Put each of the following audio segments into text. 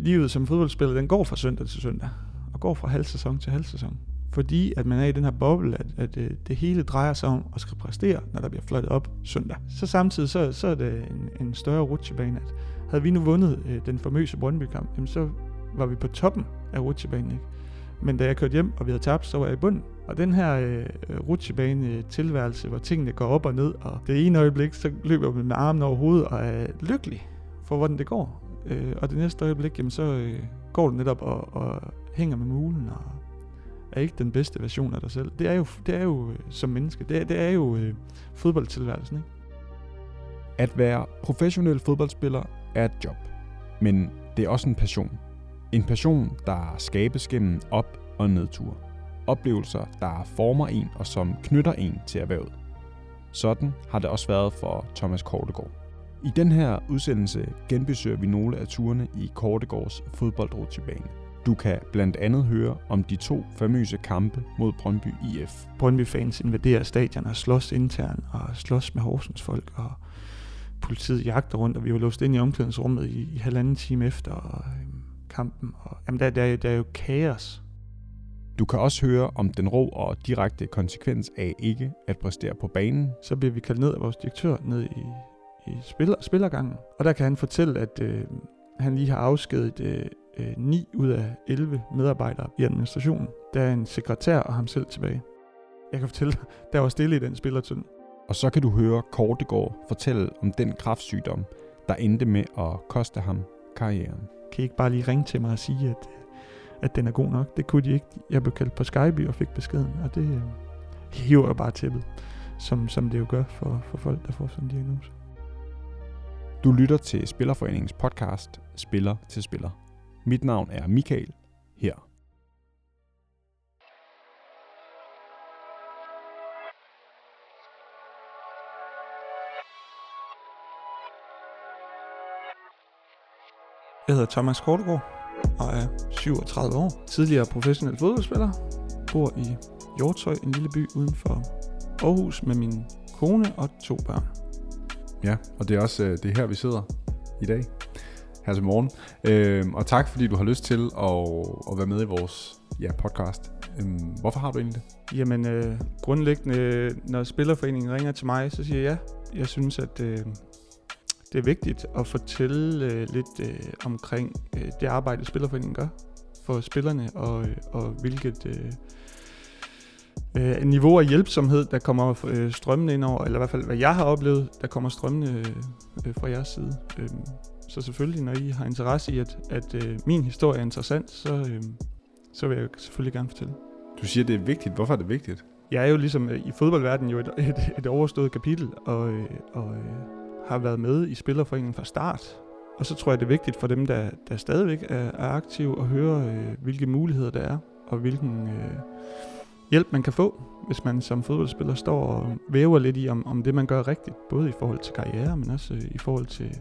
livet som fodboldspiller, den går fra søndag til søndag, og går fra halv sæson til halv sæson. Fordi at man er i den her boble, at, at øh, det hele drejer sig om at skal præstere, når der bliver fløjtet op søndag. Så samtidig så, så er det en, en større rutsjebane, at havde vi nu vundet øh, den famøse Brøndby-kamp, jamen så var vi på toppen af rutsjebanen, ikke? Men da jeg kørte hjem, og vi havde tabt, så var jeg i bunden. Og den her øh, rutsjebane-tilværelse, øh, hvor tingene går op og ned, og det ene øjeblik, så løber man med armen over hovedet og er lykkelig for, hvordan det går. Øh, og det næste øjeblik, jamen, så øh, går du netop og, og hænger med mulen og er ikke den bedste version af dig selv. Det er jo, det er jo øh, som menneske, det er, det er jo øh, fodboldtilværelsen, ikke? At være professionel fodboldspiller er et job, men det er også en passion. En passion, der skabes gennem op- og nedture. Oplevelser, der former en og som knytter en til erhvervet. Sådan har det også været for Thomas Kortegård. I den her udsendelse genbesøger vi nogle af turene i Kortegårds fodboldrutsjebane. Du kan blandt andet høre om de to famøse kampe mod Brøndby IF. Brøndby-fans invaderer stadion og slås internt og slås med Horsens folk, og politiet jagter rundt, og vi var låst ind i omklædningsrummet i, i halvanden time efter og, øhm, kampen. Og, jamen, der, der, er, der er jo kaos. Du kan også høre om den rå og direkte konsekvens af ikke at præstere på banen. Så bliver vi kaldt ned af vores direktør ned i, i spiller, spillergangen, og der kan han fortælle, at øh, han lige har afskedet øh, øh, 9 ud af 11 medarbejdere i administrationen. Der er en sekretær og ham selv tilbage. Jeg kan fortælle, der var stille i den spillertønd. Og så kan du høre Kortegård fortælle om den kraftsygdom, der endte med at koste ham karrieren. Kan I ikke bare lige ringe til mig og sige, at, at den er god nok? Det kunne de ikke. Jeg blev kaldt på Skype og fik beskeden, og det øh, hiver jeg bare tæppet, som, som det jo gør for, for folk, der får sådan en diagnose. Du lytter til Spillerforeningens podcast Spiller til Spiller. Mit navn er Michael. Her Jeg hedder Thomas Kortegård og er 37 år. Tidligere professionel fodboldspiller. Bor i Hjortøj, en lille by uden for Aarhus med min kone og to børn. Ja, og det er også øh, det er her, vi sidder i dag, her til morgen. Øh, og tak, fordi du har lyst til at, at være med i vores ja, podcast. Øh, hvorfor har du egentlig det? Jamen, øh, grundlæggende, øh, når Spillerforeningen ringer til mig, så siger jeg ja. Jeg synes, at øh, det er vigtigt at fortælle øh, lidt øh, omkring øh, det arbejde, Spillerforeningen gør for spillerne, og, øh, og hvilket øh, øh, niveau af hjælpsomhed, der kommer øh, strømmende ind over, eller i hvert fald hvad jeg har oplevet, der kommer strømmende øh, fra jeres side. Øh, så selvfølgelig, når I har interesse i, at, at øh, min historie er interessant, så, øh, så vil jeg selvfølgelig gerne fortælle. Du siger, det er vigtigt. Hvorfor er det vigtigt? Jeg er jo ligesom øh, i fodboldverdenen jo et, et, et overstået kapitel, og, øh, og øh, har været med i Spillerforeningen fra start. Og så tror jeg, det er vigtigt for dem, der, der stadigvæk er, er aktive, at høre, øh, hvilke muligheder der er, og hvilken øh, hjælp man kan få, hvis man som fodboldspiller står og væver lidt i, om, om det man gør rigtigt, både i forhold til karriere, men også øh, i forhold til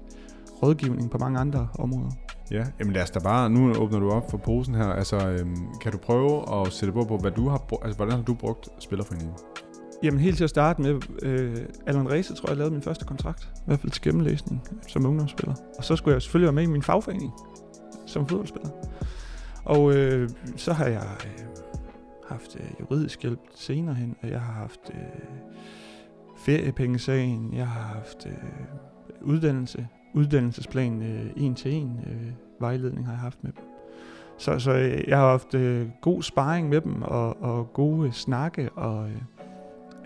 rådgivning på mange andre områder. Ja, jamen lad os da bare, nu åbner du op for posen her, altså øhm, kan du prøve at sætte på på, hvad du har, altså hvordan har du brugt Spillerforeningen? Jamen helt til at starte med, øh, Allan Reese tror jeg lavede min første kontrakt, i hvert fald til gennemlæsning som ungdomsspiller. Og så skulle jeg selvfølgelig være med i min fagforening som fodboldspiller. Og øh, så har jeg øh, haft øh, juridisk hjælp senere hen, og jeg har haft øh, feriepengesagen, jeg har haft øh, uddannelse, uddannelsesplan øh, en til en øh, vejledning har jeg haft med dem. Så, så øh, jeg har haft øh, god sparring med dem, og, og gode snakke, og øh,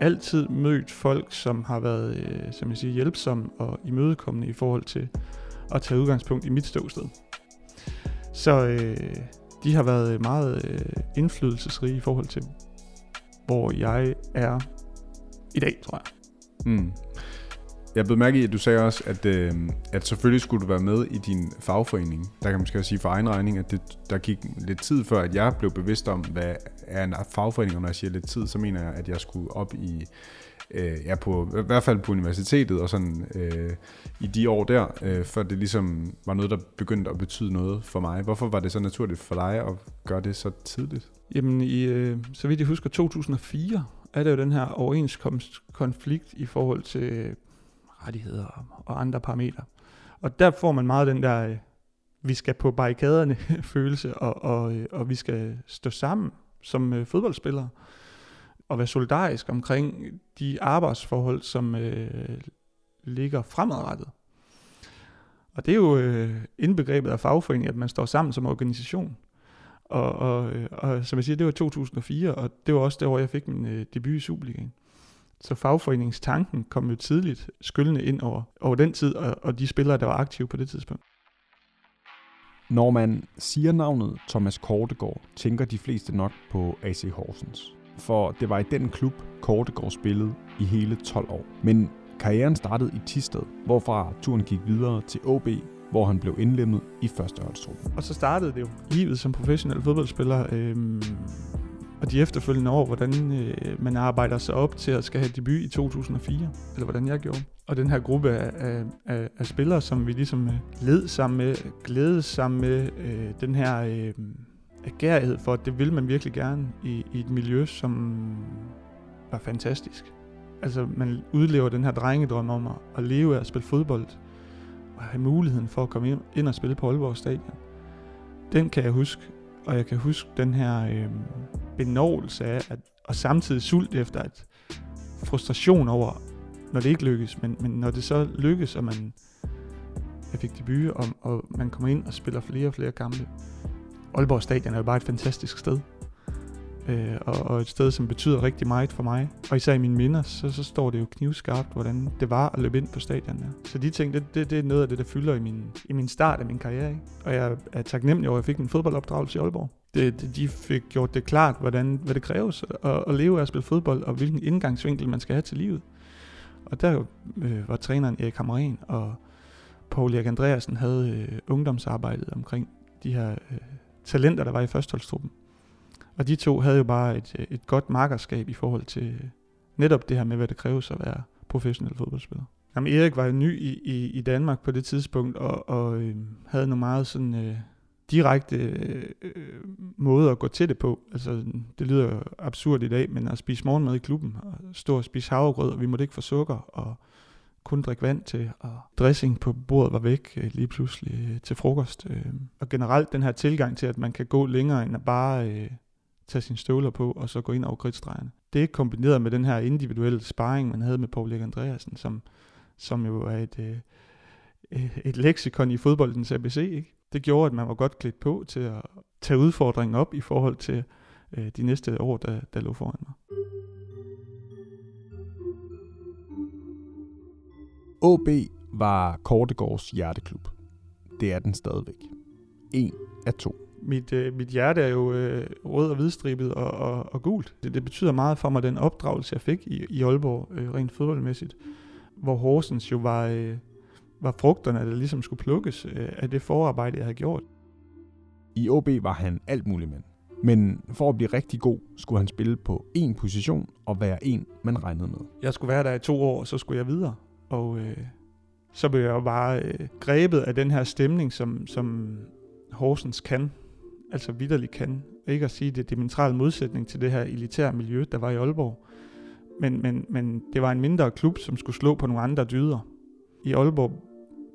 altid mødt folk, som har været øh, som jeg siger, hjælpsomme og imødekommende i forhold til at tage udgangspunkt i mit ståsted. Så øh, de har været øh, meget øh, indflydelsesrige i forhold til, hvor jeg er i dag, tror jeg. Mm. Jeg blev mærke i, at du sagde også, at, øh, at selvfølgelig skulle du være med i din fagforening. Der kan man måske også sige for egen regning, at det, der gik lidt tid før, at jeg blev bevidst om, hvad er en fagforening, og når jeg siger lidt tid, så mener jeg, at jeg skulle op i, øh, ja, på, i hvert fald på universitetet, og sådan øh, i de år der, øh, før det ligesom var noget, der begyndte at betyde noget for mig. Hvorfor var det så naturligt for dig at gøre det så tidligt? Jamen, i, øh, så vidt jeg husker, 2004 er der jo den her overenskomstkonflikt i forhold til rettigheder og andre parametre. Og der får man meget den der, øh, vi skal på barrikaderne følelse, og, og, øh, og vi skal stå sammen som øh, fodboldspillere, og være solidarisk omkring de arbejdsforhold, som øh, ligger fremadrettet. Og det er jo øh, indbegrebet af fagforening, at man står sammen som organisation. Og, og, øh, og som jeg siger, det var 2004, og det var også det år, jeg fik min øh, debut i Superligaen. Så fagforeningstanken kom jo tidligt skyldende ind over, over den tid, og, og de spillere, der var aktive på det tidspunkt. Når man siger navnet Thomas Kortegård, tænker de fleste nok på AC Horsens. For det var i den klub, Kortegård spillede i hele 12 år. Men karrieren startede i Tisted, hvorfra turen gik videre til OB, hvor han blev indlemmet i førsteholdstruppen. Og så startede det jo livet som professionel fodboldspiller. øh, og de efterfølgende år, hvordan øh, man arbejder sig op til at skal have debut i 2004, eller hvordan jeg gjorde. Og den her gruppe af, af, af spillere, som vi ligesom øh, led sammen med, glædes sammen med, øh, den her øh, agerighed for, at det vil man virkelig gerne i, i et miljø, som var fantastisk. Altså, man udlever den her drengedrøm om at, at leve af at spille fodbold, og have muligheden for at komme ind, ind og spille på Aalborg Stadion. Den kan jeg huske, og jeg kan huske den her øh, benovelse af, at, og samtidig sult efter, at frustration over, når det ikke lykkes, men, men når det så lykkes, og man jeg fik debut, og, og man kommer ind og spiller flere og flere kampe. Aalborg Stadion er jo bare et fantastisk sted øh, og, og et sted, som betyder rigtig meget for mig. Og især i mine minder, så, så står det jo knivskarpt, hvordan det var at løbe ind på stadion. Ja. Så de ting, det, det, det er noget af det, der fylder i min, i min start af min karriere. Ikke? Og jeg er taknemmelig over, at jeg fik en fodboldopdragelse i Aalborg. Det, det, de fik gjort det klart, hvordan, hvad det kræves at, at leve af at spille fodbold, og hvilken indgangsvinkel man skal have til livet. Og der øh, var træneren Erik Hamren, og Paul Erik Andreasen havde øh, ungdomsarbejdet omkring de her øh, talenter, der var i førsteholdstruppen. Og de to havde jo bare et, øh, et godt markerskab i forhold til øh, netop det her med, hvad det kræves at være professionel fodboldspiller. Jamen, Erik var jo ny i, i, i Danmark på det tidspunkt, og, og øh, havde nogle meget sådan øh, direkte øh, måde at gå til det på. Altså, det lyder absurd i dag, men at spise morgenmad i klubben, og stå og spise havregrød, og vi måtte ikke få sukker, og kun drikke vand til, og dressing på bordet var væk øh, lige pludselig øh, til frokost. Øh. Og generelt den her tilgang til, at man kan gå længere end at bare øh, tage sine støvler på, og så gå ind over kridtstregerne. Det er kombineret med den her individuelle sparring, man havde med Paul Erik Andreasen, som, som jo er et, øh, et leksikon i fodboldens ABC. Ikke? Det gjorde, at man var godt klædt på til at tage udfordringen op i forhold til øh, de næste år, der, der lå foran mig. OB var Kortegårds hjerteklub. Det er den stadigvæk. En af to mit, øh, mit hjerte er jo øh, rød og hvidstribet og, og, og gult. Det, det betyder meget for mig, den opdragelse, jeg fik i, i Aalborg, øh, rent fodboldmæssigt. Hvor Horsens jo var, øh, var frugterne, der ligesom skulle plukkes øh, af det forarbejde, jeg havde gjort. I OB var han alt muligt mand. Men for at blive rigtig god, skulle han spille på én position og være en, man regnede med. Jeg skulle være der i to år, så skulle jeg videre. Og øh, så blev jeg jo bare øh, grebet af den her stemning, som, som Horsens kan altså vidderligt kan. Ikke at sige, det er diametral modsætning til det her elitære miljø, der var i Aalborg. Men, men, men det var en mindre klub, som skulle slå på nogle andre dyder. I Aalborg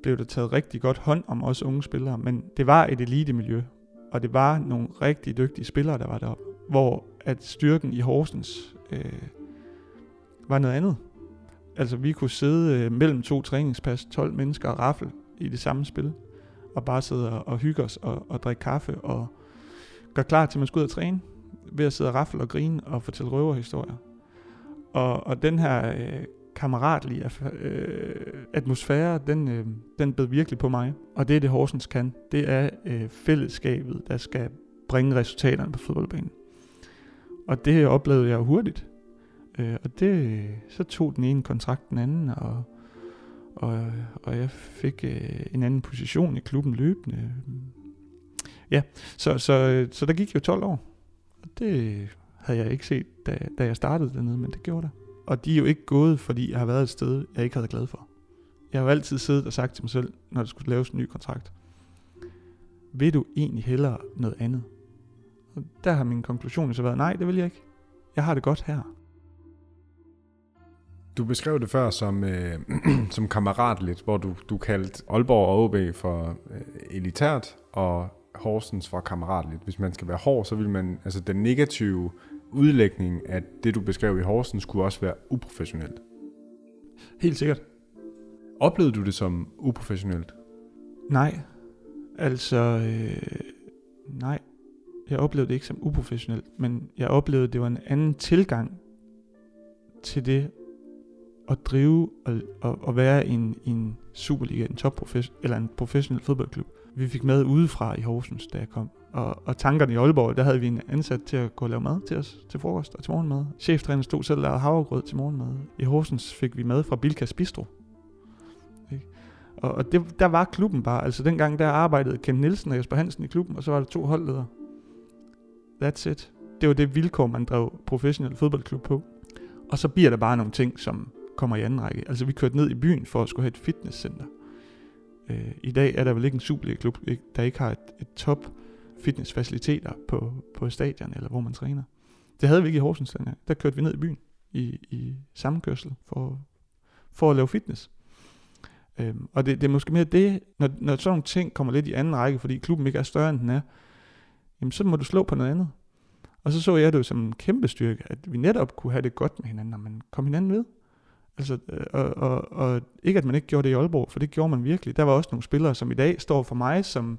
blev der taget rigtig godt hånd om os unge spillere, men det var et elite miljø, og det var nogle rigtig dygtige spillere, der var deroppe. Hvor at styrken i Horsens øh, var noget andet. Altså vi kunne sidde øh, mellem to træningspas, 12 mennesker og raffel i det samme spil, og bare sidde og, hygge os og, og drikke kaffe og gøre klar til, at man skulle ud og træne, ved at sidde og raffle og grine og fortælle røverhistorier. Og, og den her øh, kammeratlige øh, atmosfære, den, øh, den bed virkelig på mig. Og det er det, Horsens kan. Det er øh, fællesskabet, der skal bringe resultaterne på fodboldbanen. Og det oplevede jeg hurtigt. Øh, og det, så tog den ene kontrakt den anden, og, og, og jeg fik øh, en anden position i klubben løbende. Ja, så, så, så der gik jo 12 år. Og det havde jeg ikke set, da, da jeg startede dernede, men det gjorde det. Og de er jo ikke gået, fordi jeg har været et sted, jeg ikke havde glad for. Jeg har jo altid siddet og sagt til mig selv, når der skulle laves en ny kontrakt. Vil du egentlig hellere noget andet? Og der har min konklusion så været, nej, det vil jeg ikke. Jeg har det godt her. Du beskrev det før som, øh, som kammeratligt, hvor du, du kaldte Aalborg og OB for øh, elitært, og Horsens var kammeratligt. Hvis man skal være hård, så vil man, altså den negative udlægning af det, du beskrev i Horsens, skulle også være uprofessionelt. Helt sikkert. Oplevede du det som uprofessionelt? Nej. Altså, øh, nej. Jeg oplevede det ikke som uprofessionelt, men jeg oplevede, at det var en anden tilgang til det at drive og, og, og være en, en Superliga, en top eller en professionel fodboldklub. Vi fik mad udefra i Horsens, da jeg kom. Og, og tankerne i Aalborg, der havde vi en ansat til at gå og lave mad til os til frokost og til morgenmad. Cheftræneren stod selv og lavede havregrød til morgenmad. I Horsens fik vi mad fra Bilkas Bistro. Ikke? Og, og det, der var klubben bare. Altså dengang der arbejdede Ken Nielsen og Jesper Hansen i klubben, og så var der to holdledere. That's it. Det var det vilkår, man drev professionel fodboldklub på. Og så bliver der bare nogle ting, som kommer i anden række. Altså vi kørte ned i byen for at skulle have et fitnesscenter. Øh, I dag er der vel ikke en Superliga-klub, der ikke har et, et top fitnessfaciliteter på, på stadion, eller hvor man træner. Det havde vi ikke i Horsens dengang. Der kørte vi ned i byen i, i sammenkørsel for, for at lave fitness. Øhm, og det, det er måske mere det, når, når sådan nogle ting kommer lidt i anden række, fordi klubben ikke er større end den er, jamen så må du slå på noget andet. Og så så jeg det jo som en kæmpe styrke, at vi netop kunne have det godt med hinanden, når man kom hinanden ved. Altså, øh, og, og, og ikke at man ikke gjorde det i Aalborg, for det gjorde man virkelig. Der var også nogle spillere, som i dag står for mig, som,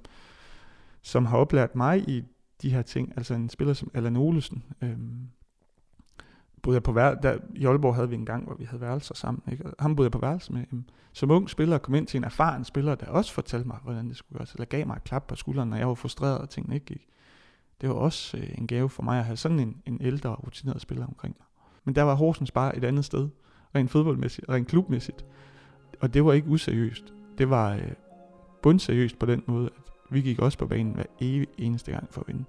som har oplært mig i de her ting. Altså en spiller som Allan Olesen. Øhm, boede jeg på vær- der, I Aalborg havde vi en gang, hvor vi havde værelser sammen. Ikke? Og ham boede jeg på værelse med. Øhm, som ung spiller kom ind til en erfaren spiller, der også fortalte mig, hvordan det skulle gøres. Eller gav mig et klap på skulderen, når jeg var frustreret og tingene ikke gik. Det var også øh, en gave for mig at have sådan en, en ældre og rutineret spiller omkring mig. Men der var Horsens bare et andet sted rent fodboldmæssigt, rent klubmæssigt. Og det var ikke useriøst. Det var øh, bundseriøst på den måde, at vi gik også på banen hver evig eneste gang for at vinde.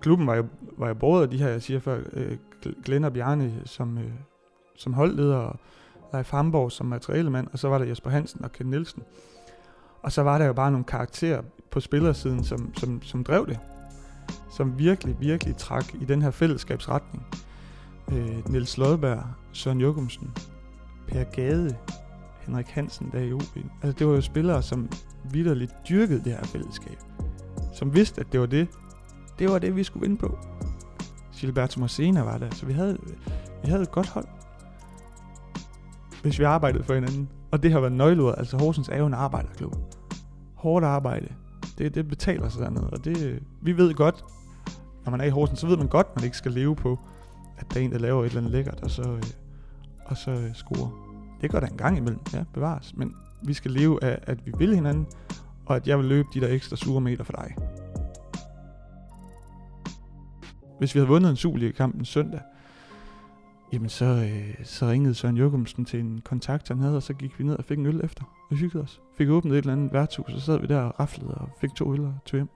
Klubben var jo, var jo både af de her, jeg siger før, øh, Glenn og Bjarne som, øh, som holdleder, og Leif Hamborg som materialemand, og så var der Jesper Hansen og Ken Nielsen. Og så var der jo bare nogle karakterer på spillersiden, som, som, som drev det som virkelig, virkelig trak i den her fællesskabsretning. Øh, Niels Lodberg, Søren Jokumsen, Per Gade, Henrik Hansen der i OB. Altså det var jo spillere, som vidderligt dyrkede det her fællesskab. Som vidste, at det var det, det var det, vi skulle vinde på. Gilberto Mosena var der, så vi havde, vi havde et godt hold. Hvis vi arbejdede for hinanden. Og det har været nøgleordet. Altså Horsens er jo en arbejderklub. Hårdt arbejde. Det, det betaler sig dernede. Og det, vi ved godt, når man er i Horsens, så ved man godt, at man ikke skal leve på, at der er en, der laver et eller andet lækkert, og så, øh, og så øh, score. Det gør der en gang imellem, ja, bevares. Men vi skal leve af, at vi vil hinanden, og at jeg vil løbe de der ekstra sure meter for dig. Hvis vi havde vundet en Superliga-kamp en søndag, jamen så, øh, så ringede Søren Jørgensen til en kontakt, han havde, og så gik vi ned og fik en øl efter. Og hyggede os. Fik åbnet et eller andet værtshus, og så sad vi der og raflede og fik to øl og tog hjem.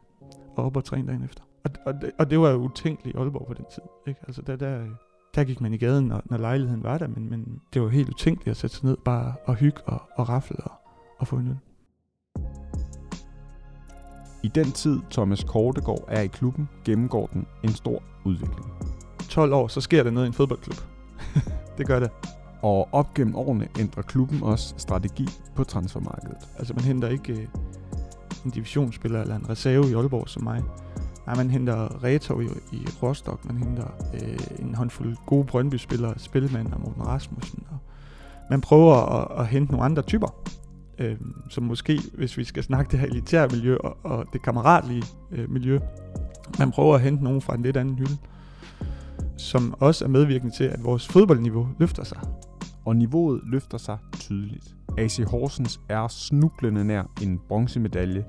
Og op og træne dagen efter. Og, og, det, og det var jo utænkeligt i Aalborg på den tid. Ikke? Altså der, der, der gik man i gaden, når, når lejligheden var der, men, men det var helt utænkeligt at sætte sig ned bare og hygge og, og rafle og, og få en øl. I den tid, Thomas Kortegård er i klubben, gennemgår den en stor udvikling. 12 år, så sker der noget i en fodboldklub. det gør det. Og op gennem årene ændrer klubben også strategi på transfermarkedet. Altså man henter ikke øh, en divisionsspiller eller en reserve i Aalborg som mig. Nej, man henter Reto i, i Rostock, man henter øh, en håndfuld gode Brøndby-spillere, Spilmand og Morten Rasmussen. Og man prøver at, at hente nogle andre typer, øh, som måske, hvis vi skal snakke det her elitære miljø og, og det kammeratlige øh, miljø, man prøver at hente nogen fra en lidt anden hylde, som også er medvirkende til, at vores fodboldniveau løfter sig. Og niveauet løfter sig tydeligt. AC Horsens er snublende nær en bronzemedalje,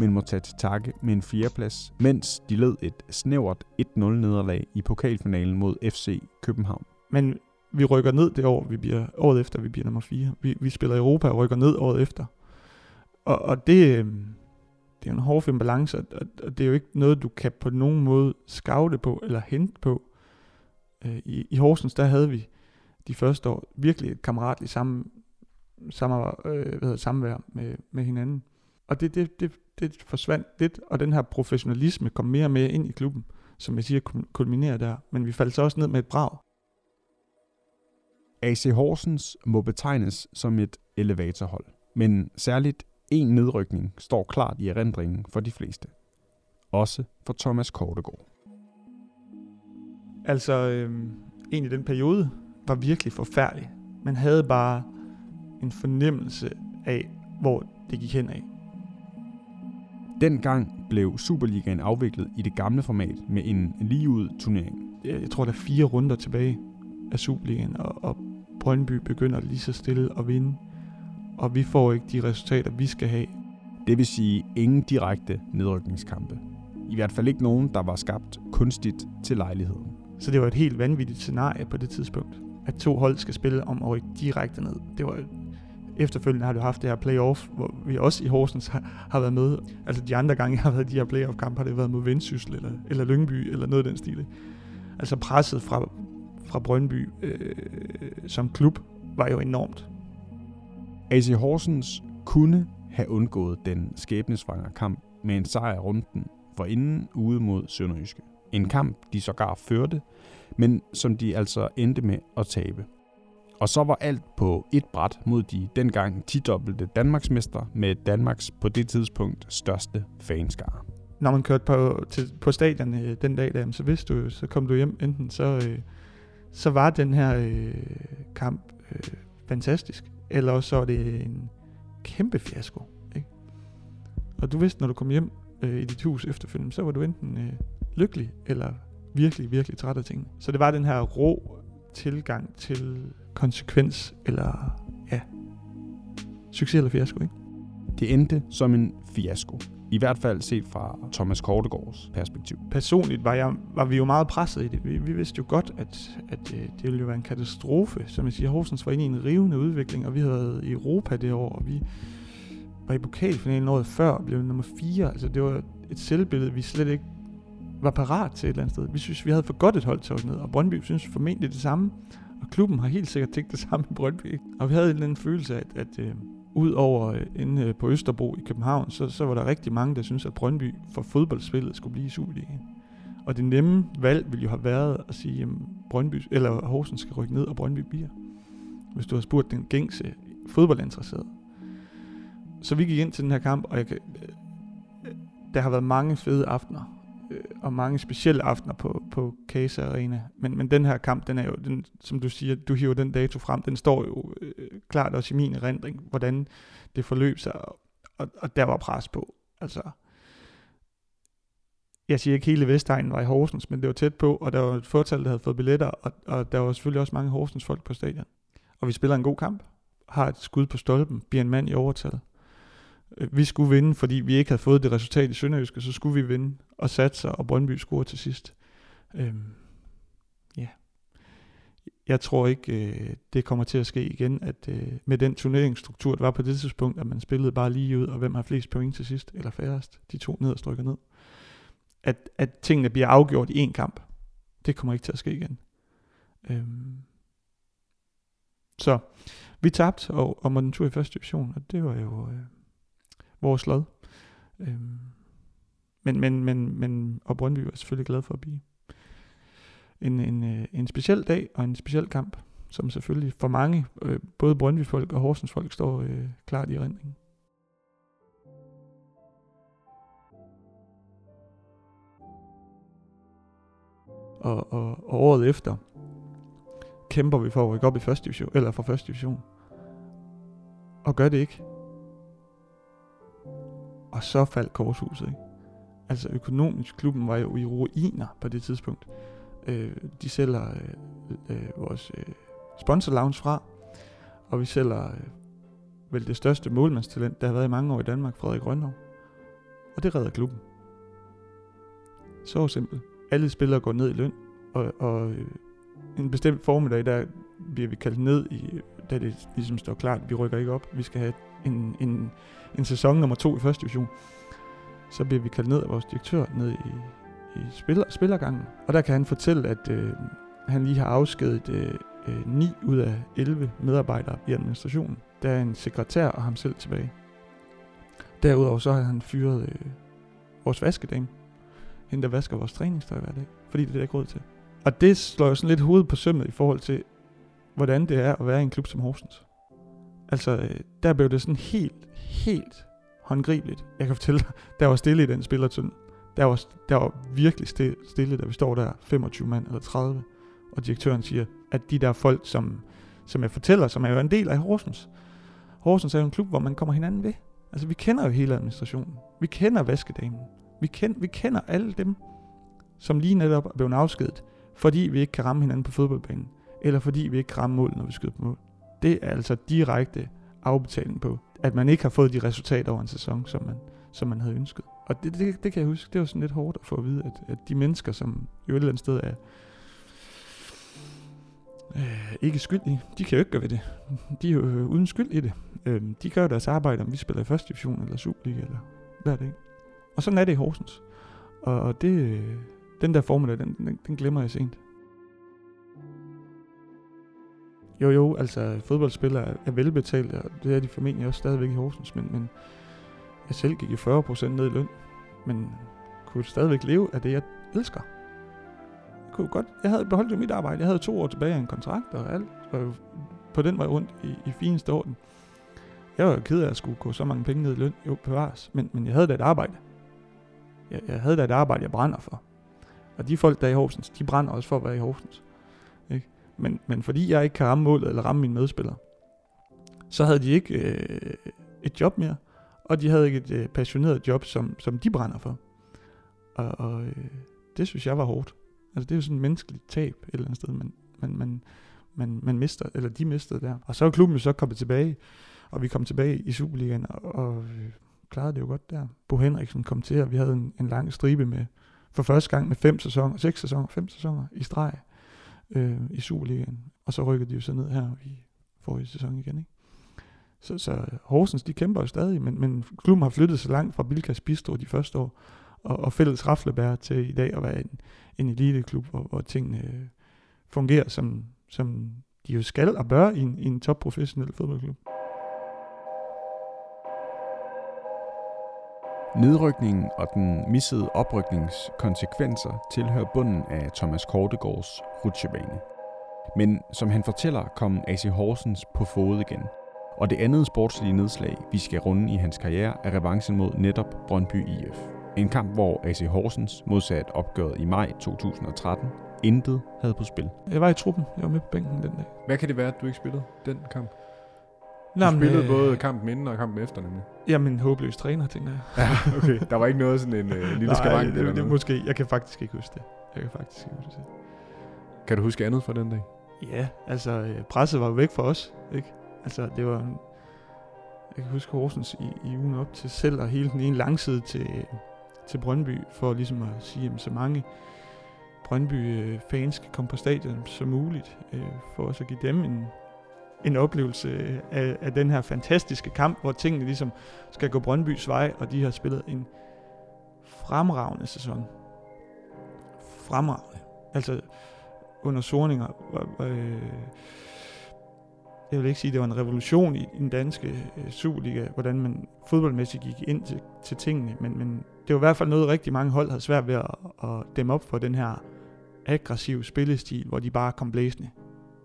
men må tage til takke med en fjerdeplads, mens de led et snævert 1-0 nederlag i pokalfinalen mod FC København. Men vi rykker ned det år, vi bliver, året efter, vi bliver nummer 4. Vi, vi spiller i Europa og rykker ned året efter. Og, og det, øhm, det er en hård balance, og, og det er jo ikke noget, du kan på nogen måde scoute på eller hente på. Øh, I, I Horsens, der havde vi de første år virkelig et kammeratligt sammen, sammen, øh, hvad hedder, samvær med, med hinanden. Og det, det, det, det forsvandt lidt, og den her professionalisme kom mere og mere ind i klubben, som jeg siger, kulminerer der. Men vi faldt så også ned med et brag. AC Horsens må betegnes som et elevatorhold. Men særligt en nedrykning står klart i erindringen for de fleste. Også for Thomas Kortegård. Altså, øh, egentlig den periode var virkelig forfærdelig. Man havde bare en fornemmelse af, hvor det gik hen af. Dengang blev Superligaen afviklet i det gamle format med en ligeud turnering. Jeg tror, der er fire runder tilbage af Superligaen, og, og Brøndby begynder lige så stille at vinde. Og vi får ikke de resultater, vi skal have. Det vil sige ingen direkte nedrykningskampe. I hvert fald ikke nogen, der var skabt kunstigt til lejligheden. Så det var et helt vanvittigt scenarie på det tidspunkt, at to hold skal spille om at rykke direkte ned. Det var efterfølgende har du haft det her playoff, hvor vi også i Horsens har, har været med. Altså de andre gange, jeg har været i de her playoff-kampe, har det været mod Vendsyssel eller, eller Lyngby eller noget af den stil. Altså presset fra, fra Brøndby øh, som klub var jo enormt. AC Horsens kunne have undgået den skæbnesvangre kamp med en sejr runden for inden ude mod Sønderjyske. En kamp, de sågar førte, men som de altså endte med at tabe. Og så var alt på et bræt mod de dengang 10-dobbelte Danmarksmester med Danmarks på det tidspunkt største fanskare. Når man kørte på, til, på stadion øh, den dag, der, så vidste du, så kom du hjem, enten så, øh, så var den her øh, kamp øh, fantastisk, eller også så var det en kæmpe fiasko. Ikke? Og du vidste, når du kom hjem øh, i dit hus efterfølgende, så var du enten øh, lykkelig, eller virkelig, virkelig træt af tingene. Så det var den her rå tilgang til konsekvens, eller ja, succes eller fiasko, ikke? Det endte som en fiasko. I hvert fald set fra Thomas Kortegårds perspektiv. Personligt var, jeg, var vi jo meget presset i det. Vi, vi vidste jo godt, at, at øh, det ville jo være en katastrofe. Som jeg siger, Horsens var inde i en rivende udvikling, og vi havde været i Europa det år, og vi var i pokalfinalen året før og blev nummer 4. Altså det var et selvbillede, vi slet ikke var parat til et eller andet sted. Vi synes, vi havde for godt et hold til at ned, og Brøndby synes formentlig det samme. Og klubben har helt sikkert tænkt det samme i Brøndby. Og vi havde en eller anden følelse af, at, at øh, ud over øh, inde øh, på Østerbro i København, så, så var der rigtig mange, der synes at Brøndby for fodboldspillet skulle blive i Superligaen. Og det nemme valg ville jo have været at sige, at Brøndby, eller Horsens skal rykke ned, og Brøndby bliver. Hvis du har spurgt den gængse fodboldinteresserede. Så vi gik ind til den her kamp, og jeg kan, øh, øh, der har været mange fede aftener øh, og mange specielle aftener på, på Case Arena. Men, men den her kamp, den er jo, den, som du siger, du hiver den dato frem, den står jo øh, klart også i min erindring, hvordan det forløb sig, og, og, og der var pres på. Altså, jeg siger ikke hele Vestegnen var i Horsens, men det var tæt på, og der var et fortal, der havde fået billetter, og, og der var selvfølgelig også mange Horsens folk på stadion. Og vi spiller en god kamp, har et skud på stolpen, bliver en mand i overtal. Øh, vi skulle vinde, fordi vi ikke havde fået det resultat i Sønderjysk, så skulle vi vinde og satse, og Brøndby score til sidst. Øhm, ja. Jeg tror ikke, øh, det kommer til at ske igen, at øh, med den turneringsstruktur, der var på det tidspunkt, at man spillede bare lige ud, og hvem har flest point til sidst, eller færrest, de to nederst strykker ned. At, at tingene bliver afgjort i én kamp. Det kommer ikke til at ske igen. Øhm, så vi tabte og, og måtte en tur i første division, og det var jo... Øh, vores lod. Øhm, men, men, men, men, og Brøndby var selvfølgelig glad for at blive en, en, øh, en speciel dag og en speciel kamp, som selvfølgelig for mange, øh, både Brøndby-folk og Horsens folk, står øh, klart i erindringen. Og, og, og året efter kæmper vi for at rykke op i første division, eller for første division. Og gør det ikke. Og så faldt korshuset, ikke? Altså økonomisk, klubben var jo i ruiner på det tidspunkt. Øh, de sælger øh, øh, vores øh, sponsor lounge fra, og vi sælger øh, vel det største målmandstalent, der har været i mange år i Danmark, Frederik Rønhov. Og det redder klubben. Så simpelt. Alle spillere går ned i løn, og, og øh, en bestemt formiddag, der bliver vi kaldt ned, i, da det ligesom står klart, vi rykker ikke op. Vi skal have en, en en sæson nummer to i første division, så bliver vi kaldt ned af vores direktør ned i, i spiller, spillergangen. Og der kan han fortælle, at øh, han lige har afskedet øh, øh, 9 ud af 11 medarbejdere i administrationen. Der er en sekretær og ham selv tilbage. Derudover så har han fyret øh, vores vaskedame. Hende, der vasker vores træningstøj hver dag. Fordi det er der ikke råd til. Og det slår jo sådan lidt hovedet på sømmet i forhold til, hvordan det er at være i en klub som Horsens. Altså, øh, der blev det sådan helt, helt håndgribeligt. Jeg kan fortælle dig, der var stille i den spillertønd. Der var, der var virkelig stille, stille, da vi står der 25 mand eller 30. Og direktøren siger, at de der folk, som, som jeg fortæller, som er jo en del af Horsens. Horsens er jo en klub, hvor man kommer hinanden ved. Altså, vi kender jo hele administrationen. Vi kender vaskedamen. Vi, kend, vi kender alle dem, som lige netop er blevet afskedet, fordi vi ikke kan ramme hinanden på fodboldbanen, eller fordi vi ikke kan ramme mål, når vi skyder på mål. Det er altså direkte afbetaling på, at man ikke har fået de resultater over en sæson, som man, som man havde ønsket. Og det, det, det kan jeg huske, det var sådan lidt hårdt at få at vide, at, at de mennesker, som jo et eller andet sted er øh, ikke skyldige, de kan jo ikke gøre ved det. De er jo øh, uden skyld i det. Øh, de gør jo deres arbejde, om vi spiller i første division eller Superliga eller hvad det dag. Og sådan er det i Horsens. Og, og det, øh, den der formel, den, den, den glemmer jeg sent. Jo, jo, altså fodboldspillere er, er velbetalt, og det er de formentlig også stadigvæk i Horsens, men, men jeg selv gik i 40% ned i løn, men kunne stadigvæk leve af det, jeg elsker. Jeg kunne godt, jeg havde beholdt jo mit arbejde, jeg havde to år tilbage af en kontrakt og alt, og på den vej rundt i, i fineste orden. Jeg var ked af at skulle gå så mange penge ned i løn, jo bevares, men, men jeg havde da et arbejde. Jeg, jeg havde da et arbejde, jeg brænder for. Og de folk, der er i Horsens, de brænder også for at være i Horsens. Men, men fordi jeg ikke kan ramme målet eller ramme mine medspillere, så havde de ikke øh, et job mere, og de havde ikke et øh, passioneret job, som, som de brænder for. Og, og øh, det synes jeg var hårdt. Altså det er jo sådan et menneskeligt tab et eller andet sted, man, man, man, man, man mister, eller de mistede der. Og så er klubben så kommet tilbage, og vi kom tilbage i Superligaen, og, og øh, klarede det jo godt der. Bo Henriksen kom til, og vi havde en, en lang stribe med, for første gang med fem sæsoner, seks sæsoner, fem sæsoner i streg øh, i Superligaen. Og så rykkede de jo så ned her i forrige sæson igen. Ikke? Så, så Horsens, de kæmper jo stadig, men, men klubben har flyttet så langt fra Bilkas Bistro de første år, og, og fælles raflebær til i dag at være en, en eliteklub, hvor, hvor tingene øh, fungerer, som, som de jo skal og bør i en, i en topprofessionel fodboldklub. Nedrykningen og den missede opryknings konsekvenser tilhører bunden af Thomas Kortegårds rutsjebane. Men som han fortæller, kom AC Horsens på fod igen. Og det andet sportslige nedslag, vi skal runde i hans karriere, er revancen mod netop Brøndby IF. En kamp, hvor AC Horsens, modsat opgøret i maj 2013, intet havde på spil. Jeg var i truppen. Jeg var med på bænken den dag. Hvad kan det være, at du ikke spillede den kamp? Du Nå, men, spillede øh, både kampen inden og kampen efter, nemlig. Jamen, en håbløs træner, tænker jeg. Ja, okay. Der var ikke noget sådan en øh, lille skavank det, eller det, noget. måske. Jeg kan faktisk ikke huske det. Jeg kan faktisk ikke huske det. Kan du huske andet fra den dag? Ja, altså øh, presset var jo væk fra os, ikke? Altså det var, jeg kan huske Horsens i, i ugen op til selv og hele den ene langside til, til Brøndby, for ligesom at sige, at så mange Brøndby-fans skal komme på stadion som muligt, øh, for også at give dem en, en oplevelse af, af den her fantastiske kamp, hvor tingene ligesom skal gå Brøndbys vej, og de har spillet en fremragende sæson. Fremragende. Altså, under Sorninger øh, jeg vil ikke sige, at det var en revolution i, i den danske øh, Superliga, hvordan man fodboldmæssigt gik ind til, til tingene, men, men det var i hvert fald noget, rigtig mange hold havde svært ved at, at dæmme op for den her aggressive spillestil, hvor de bare kom blæsende.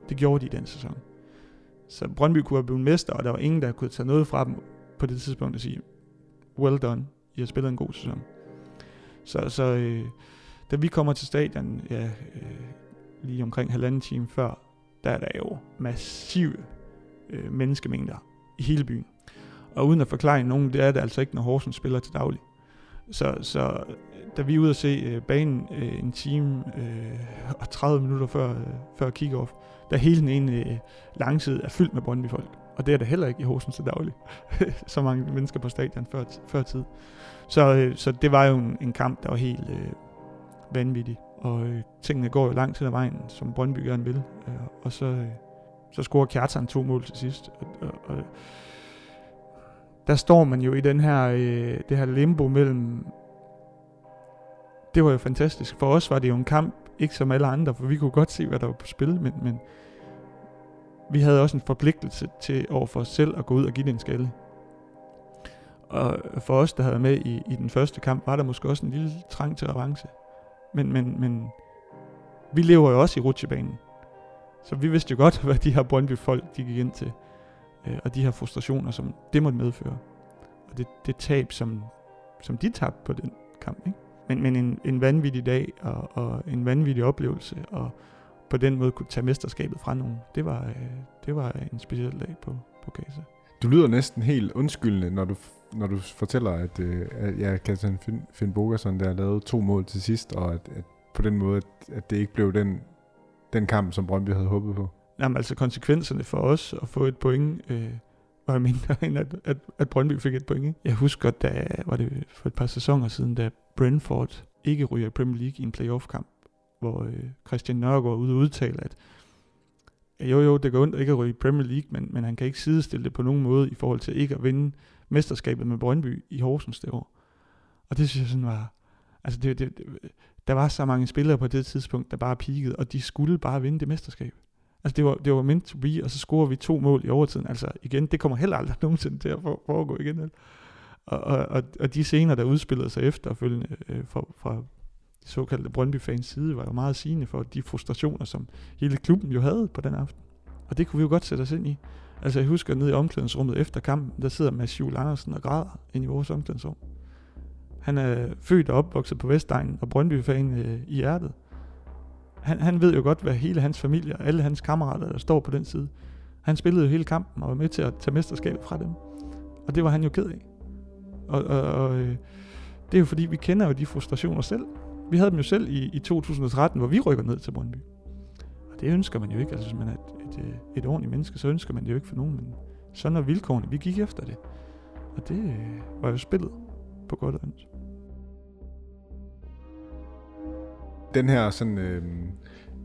Det gjorde de i den sæson. Så Brøndby kunne have blevet mester, og der var ingen, der kunne tage noget fra dem på det tidspunkt og sige, well done, I har spillet en god sæson. Så, så øh, da vi kommer til stadion, ja, øh, lige omkring halvanden time før, der er der jo massive øh, menneskemængder i hele byen. Og uden at forklare nogen, det er det altså ikke, når Horsens spiller til daglig. Så, så da vi er ude at se øh, banen øh, en time øh, og 30 minutter før, øh, før kick-off, da hele den ene øh, langside er fyldt med Brøndby-folk. Og det er der heller ikke i Horsens til daglig. så mange mennesker på stadion før, før tid. Så, øh, så det var jo en, en kamp, der var helt øh, vanvittig. Og øh, tingene går jo langt til ad vejen, som Brøndby gerne vil. Øh, og så, øh, så scorer Kjartan to mål til sidst. Og, og, og der står man jo i den her, øh, det her limbo mellem... Det var jo fantastisk. For os var det jo en kamp, ikke som alle andre, for vi kunne godt se, hvad der var på spil, men, men vi havde også en forpligtelse til over for os selv at gå ud og give det en skalle. Og for os, der havde med i, i den første kamp, var der måske også en lille trang til revanche. Men, men, men vi lever jo også i rutsjebanen. Så vi vidste jo godt, hvad de her Brøndby-folk, de gik ind til. Øh, og de her frustrationer, som det måtte medføre. Og det, det tab, som, som de tabte på den kamp. Ikke? Men, men en, en vanvittig dag, og, og en vanvittig oplevelse, og på den måde kunne tage mesterskabet fra nogen, det var, øh, det var en speciel dag på, på Gaza. Du lyder næsten helt undskyldende, når du, når du fortæller, at, øh, at ja, Christian Finn, Finn Bogerson der lavede to mål til sidst, og at, at på den måde, at, at det ikke blev den, den kamp, som Brøndby havde håbet på. Jamen altså konsekvenserne for os at få et point, øh, var mindre end at, at, at Brøndby fik et point. Ikke? Jeg husker godt, da var det for et par sæsoner siden, da Brentford ikke ryger i Premier League i en playoff-kamp, hvor øh, Christian Nørgaard ude og udtale, at jo jo, det går ondt ikke at ryge i Premier League, men, men han kan ikke sidestille det på nogen måde i forhold til ikke at vinde mesterskabet med Brøndby i Horsens det år. Og det synes jeg sådan var, altså det, det, det, der var så mange spillere på det tidspunkt, der bare peakede, og de skulle bare vinde det mesterskab. Altså det var, det var meant to be, og så scorer vi to mål i overtiden. Altså igen, det kommer heller aldrig nogensinde til at foregå igen. Og, og, og, og de scener, der udspillede sig efterfølgende øh, fra, fra de såkaldte Brøndby-fans side, var jo meget sigende for de frustrationer, som hele klubben jo havde på den aften. Og det kunne vi jo godt sætte os ind i. Altså jeg husker nede i omklædningsrummet efter kampen, der sidder Mads Jule Andersen og græder ind i vores omklædningsrum. Han er født og opvokset på Vestegnen og Brøndby-fan øh, i hjertet. Han, han ved jo godt, hvad hele hans familie og alle hans kammerater, der står på den side. Han spillede jo hele kampen og var med til at tage mesterskabet fra dem. Og det var han jo ked af. Og, og, og øh, det er jo fordi, vi kender jo de frustrationer selv. Vi havde dem jo selv i, i 2013, hvor vi rykker ned til Brøndby. Og det ønsker man jo ikke. Altså, hvis man er et, et, et ordentligt menneske, så ønsker man det jo ikke for nogen. Men sådan er vilkårene. Vi gik efter det. Og det øh, var jo spillet på godt og ondt. Den her sådan, øh,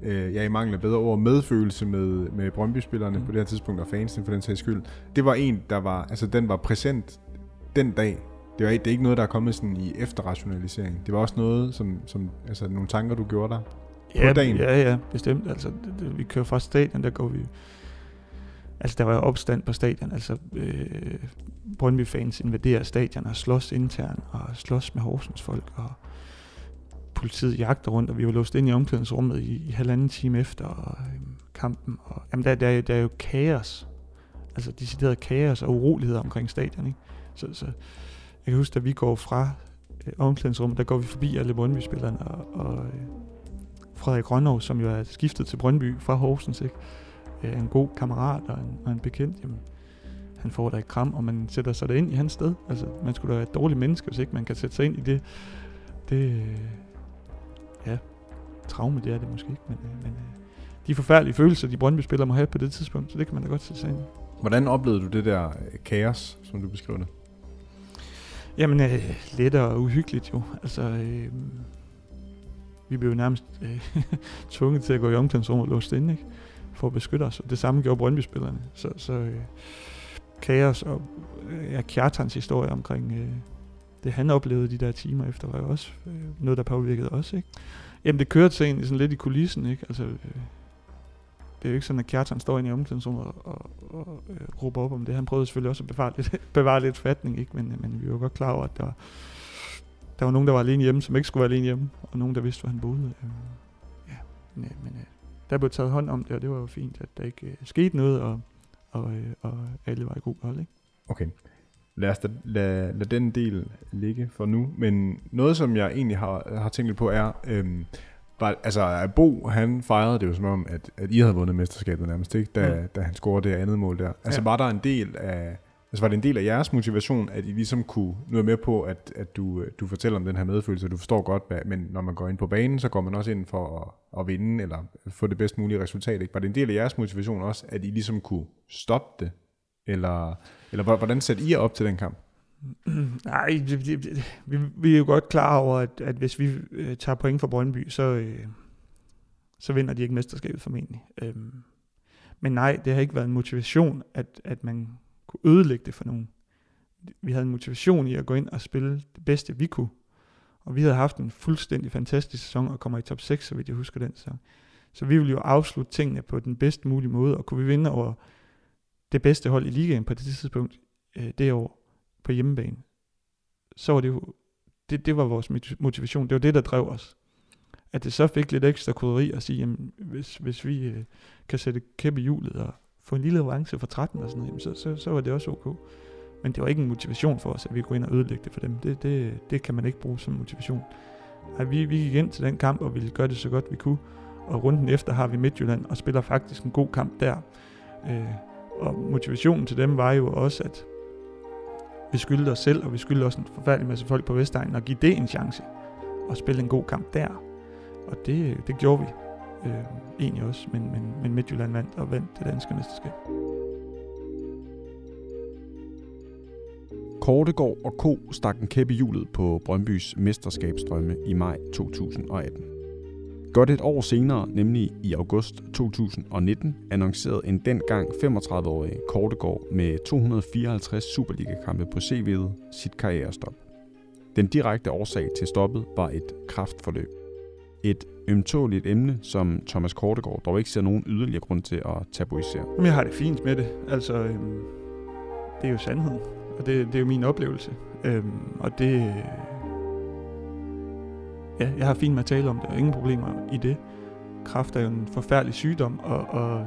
øh, jeg i mangel af bedre ord, medfølelse med, med Brøndby-spillerne mm. på det her tidspunkt, og fansen for den sags skyld, det var en, der var, altså den var præsent den dag. Det, var, det er ikke noget, der er kommet sådan i efterrationalisering. Det var også noget, som, som altså nogle tanker, du gjorde der ja, på dagen. Ja, ja, bestemt. Altså, det, det, vi kører fra stadion, der går vi... Altså, der var jo opstand på stadion. Altså, øh, Brøndby-fans invaderer stadion og slås internt og slås med Horsens folk, og politiet jagter rundt, og vi var låst ind i omklædningsrummet i, i halvanden time efter og, øh, kampen. Og, jamen, der, der, der er jo kaos. Altså, decideret kaos og uroligheder omkring stadion, ikke? Så, så kan huske, da vi går fra øh, omklædningsrummet, der går vi forbi alle Brøndby-spillerne, og, og øh, Frederik Grønov, som jo er skiftet til Brøndby fra Horsens, ikke? Øh, en god kammerat og en, og en bekendt, jamen, han får da et kram, og man sætter sig ind i hans sted. Altså, man skulle da være et dårligt menneske, hvis ikke man kan sætte sig ind i det. Det, øh, ja, traume, det er det måske ikke, men, øh, men øh, de forfærdelige følelser, de Brøndby-spillere må have på det tidspunkt, så det kan man da godt sætte sig ind i. Hvordan oplevede du det der øh, kaos, som du beskriver det? Jamen, øh, let og uhyggeligt jo. Altså, øh, vi blev nærmest øh, tvunget til at gå i omklædningsrummet og låse inde, ikke? For at beskytte os. Og det samme gjorde Brøndby-spillerne. Så, så øh, kaos og øh, ja, Kjartans historie omkring øh, det, han oplevede de der timer efter, var jo også øh, noget, der påvirkede os, ikke? Jamen, det kørte sig egentlig sådan lidt i kulissen, ikke? Altså, øh, det er jo ikke sådan, at Kjartan står inde i omklædningsrummet og, og, og øh, råber op om det. Han prøvede selvfølgelig også at bevare lidt, bevare lidt fatning, ikke? Men, øh, men vi var godt klar over, at der var, der var nogen, der var alene hjemme, som ikke skulle være alene hjemme, og nogen, der vidste, hvor han boede. Øh, ja, men, øh, men øh, der blev taget hånd om det, og det var jo fint, at der ikke øh, skete noget, og, og, øh, og alle var i god hold, ikke? Okay. Lad os da, lad, lad den del ligge for nu. Men noget, som jeg egentlig har, har tænkt lidt på, er, Øh, var, altså Bo, han fejrede det jo som om, at, at I havde vundet mesterskabet nærmest, ikke? Da, mm. da han scorede det andet mål der. Altså ja. var der en del af, altså var det en del af jeres motivation, at I ligesom kunne noget med på, at, at du, du fortæller om den her medfølelse, du forstår godt, hvad, men når man går ind på banen, så går man også ind for at, at vinde, eller få det bedst mulige resultat, ikke? Var det en del af jeres motivation også, at I ligesom kunne stoppe det? Eller, eller hvordan satte I op til den kamp? Nej, vi, vi, vi er jo godt klar over, at, at hvis vi øh, tager point for Brøndby, så, øh, så vinder de ikke mesterskabet formentlig. Øhm, men nej, det har ikke været en motivation, at, at man kunne ødelægge det for nogen. Vi havde en motivation i at gå ind og spille det bedste, vi kunne. Og vi havde haft en fuldstændig fantastisk sæson og kommer i top 6, så vidt jeg husker den sæson. Så vi ville jo afslutte tingene på den bedst mulige måde, og kunne vi vinde over det bedste hold i ligaen på det tidspunkt øh, det år, på hjemmebane, så var det jo, det, det var vores motivation, det var det, der drev os. At det så fik lidt ekstra koderi at sige, jamen, hvis, hvis vi øh, kan sætte kæppe i hjulet og få en lille revanche for 13 og sådan noget, jamen, så, så, så var det også okay. Men det var ikke en motivation for os, at vi kunne ind og ødelægge det for dem. Det, det, det kan man ikke bruge som motivation. Ej, vi, vi gik ind til den kamp og ville gøre det så godt vi kunne. Og runden efter har vi Midtjylland og spiller faktisk en god kamp der. Øh, og motivationen til dem var jo også, at vi skyldte os selv, og vi skyldte også en forfærdelig masse folk på Vestegnen, at give det en chance og spille en god kamp der. Og det, det gjorde vi øh, egentlig også, men, men, men Midtjylland vandt og vandt det danske mesterskab. Kortegård og Ko stak en kæppe hjulet på Brøndbys mesterskabsdrømme i maj 2018. Godt et år senere, nemlig i august 2019, annoncerede en dengang 35-årig Kortegård med 254 Superliga-kampe på CV'et sit karrierestop. Den direkte årsag til stoppet var et kraftforløb. Et ømtåligt emne, som Thomas Kortegård dog ikke ser nogen yderligere grund til at tabuisere. Jamen, jeg har det fint med det. Altså, øhm, det er jo sandheden, og det, det er jo min oplevelse. Øhm, og det... Ja, jeg har fint med at tale om det, og ingen problemer i det. Kraft er jo en forfærdelig sygdom, og, og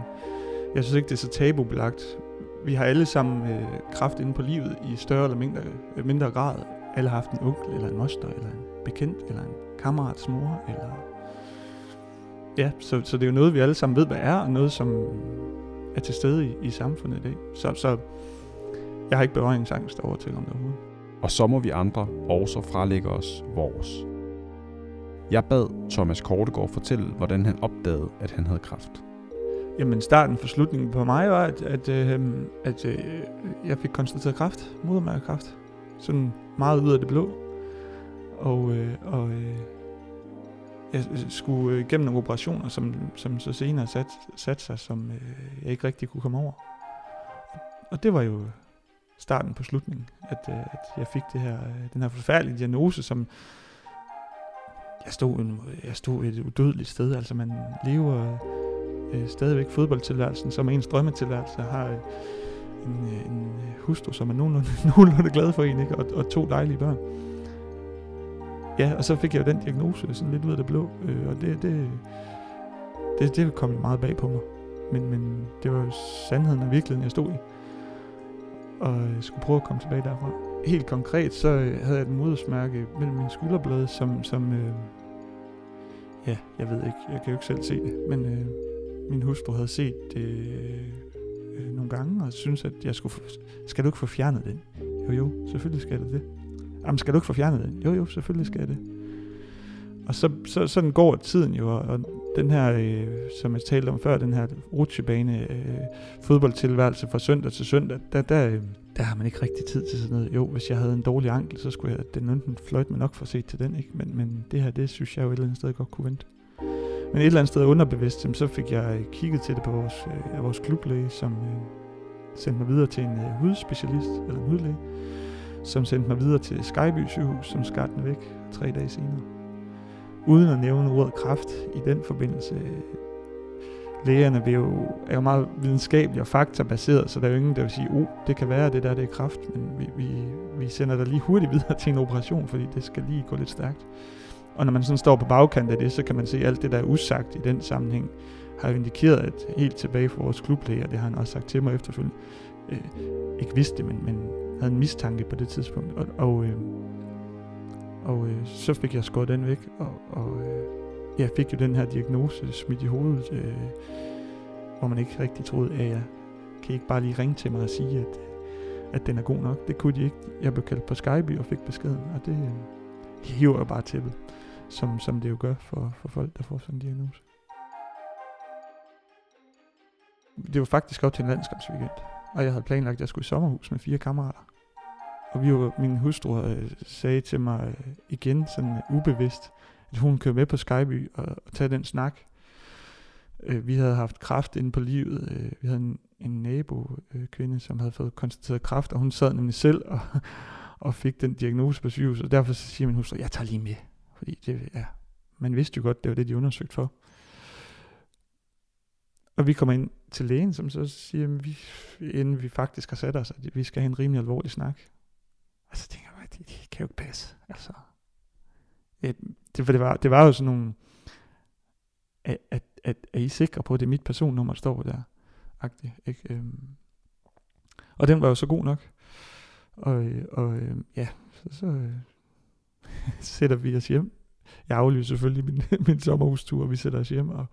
jeg synes ikke, det er så tabubelagt. Vi har alle sammen øh, kraft inde på livet i større eller mindre, øh, mindre grad. Alle har haft en onkel, eller en moster, eller en bekendt, eller en kammerats mor, eller... Ja, så, så det er jo noget, vi alle sammen ved, hvad er, og noget, som er til stede i, i samfundet i dag. Så, så jeg har ikke berøringsangst over til om det overhovedet. Og så må vi andre også fralægge os vores. Jeg bad Thomas Kortegård fortælle, hvordan han opdagede, at han havde kræft. Jamen starten for slutningen på mig var, at, at, øh, at øh, øh jeg fik konstateret kræft, modermærkekræft. Sådan meget ud af det blå. Og, øh, og øh, jeg skulle øh, igennem nogle operationer, som, som så senere satte sat sig, som øh, jeg ikke rigtig kunne komme over. Og det var jo starten på slutningen, at, øh, at jeg fik det her, øh, den her forfærdelige diagnose, som jeg stod, en, jeg stod et udødeligt sted. Altså man lever øh, stadigvæk fodboldtilværelsen, som ens drømmetilværelse, har en, en hustru, som er nogenlunde, nogenlunde glad for en, ikke? Og, og to dejlige børn. Ja, og så fik jeg jo den diagnose sådan lidt ud af det blå, øh, og det, det, det, det kom meget bag på mig. Men, men det var jo sandheden og virkeligheden, jeg stod i. Og jeg skulle prøve at komme tilbage derfra. Helt konkret, så øh, havde jeg et modersmærke mellem mine skulderblade, som, som øh, ja, jeg ved ikke, jeg kan jo ikke selv se det, men øh, min hustru havde set det øh, øh nogle gange, og synes at jeg skulle, skal du ikke få fjernet den? Jo, jo, selvfølgelig skal det det. Jamen, skal du ikke få fjernet den? Jo, jo, selvfølgelig skal jeg det. Og så, så sådan går tiden jo, og den her, øh, som jeg talte om før, den her rutsjebane, øh, fodboldtilværelse fra søndag til søndag, der, der, øh, der har man ikke rigtig tid til sådan noget. Jo, hvis jeg havde en dårlig ankel, så skulle jeg, den enten fløjt mig nok for set til den, ikke? Men, men det her, det synes jeg jo et eller andet sted godt kunne vente. Men et eller andet sted underbevidst, så fik jeg øh, kigget til det på vores, øh, vores klublæge, som øh, sendte mig videre til en øh, hudspecialist, eller en hudlæge, som sendte mig videre til Skyby sygehus, som skar den væk tre dage senere. Uden at nævne ordet kraft i den forbindelse. Øh, Lægerne vil jo, er jo meget videnskabelige og faktabaseret, så der er jo ingen, der vil sige, oh, det kan være, det der det er kraft, men vi, vi, vi sender dig lige hurtigt videre til en operation, fordi det skal lige gå lidt stærkt. Og når man sådan står på bagkant af det, så kan man se alt det, der er usagt i den sammenhæng, har jo indikeret, at helt tilbage for vores klublæger, det har han også sagt til mig efterfølgende, øh, ikke vidste det, men, men havde en mistanke på det tidspunkt. Og, og, øh, og øh, så fik jeg skåret den væk, og, og øh, jeg fik jo den her diagnose smidt i hovedet, øh, hvor man ikke rigtig troede, at jeg kan ikke bare lige ringe til mig og sige, at, at den er god nok. Det kunne de ikke. Jeg blev kaldt på Skype og fik beskeden, og det øh, hiver jo bare til, som, som det jo gør for, for folk, der får sådan en diagnose. Det var faktisk op til en landskabsweekend, og jeg havde planlagt, at jeg skulle i sommerhus med fire kammerater. Og vi var, min hustru øh, sagde til mig øh, igen, sådan øh, ubevidst, at hun kører med på Skyby og, og tage den snak. Øh, vi havde haft kraft inde på livet. Øh, vi havde en, en nabo øh, kvinde, som havde fået konstateret kraft, og hun sad nemlig selv og, og fik den diagnose på sygehuset. Og derfor så siger min hustru, jeg tager lige med. Fordi det, ja, man vidste jo godt, det var det, de undersøgte for. Og vi kommer ind til lægen, som så siger, at vi, inden vi faktisk har sat os, at vi skal have en rimelig alvorlig snak. Og så tænker jeg, det, det kan jo ikke passe. Altså, et, det, for det, var, det var jo sådan nogle, at, at, at, er I sikre på, at det er mit personnummer, der står der? agtig ikke? Øhm, og den var jo så god nok. Og, øh, og øh, ja, så, så øh, sætter vi os hjem. Jeg aflyser selvfølgelig min, min sommerhustur, og vi sætter os hjem og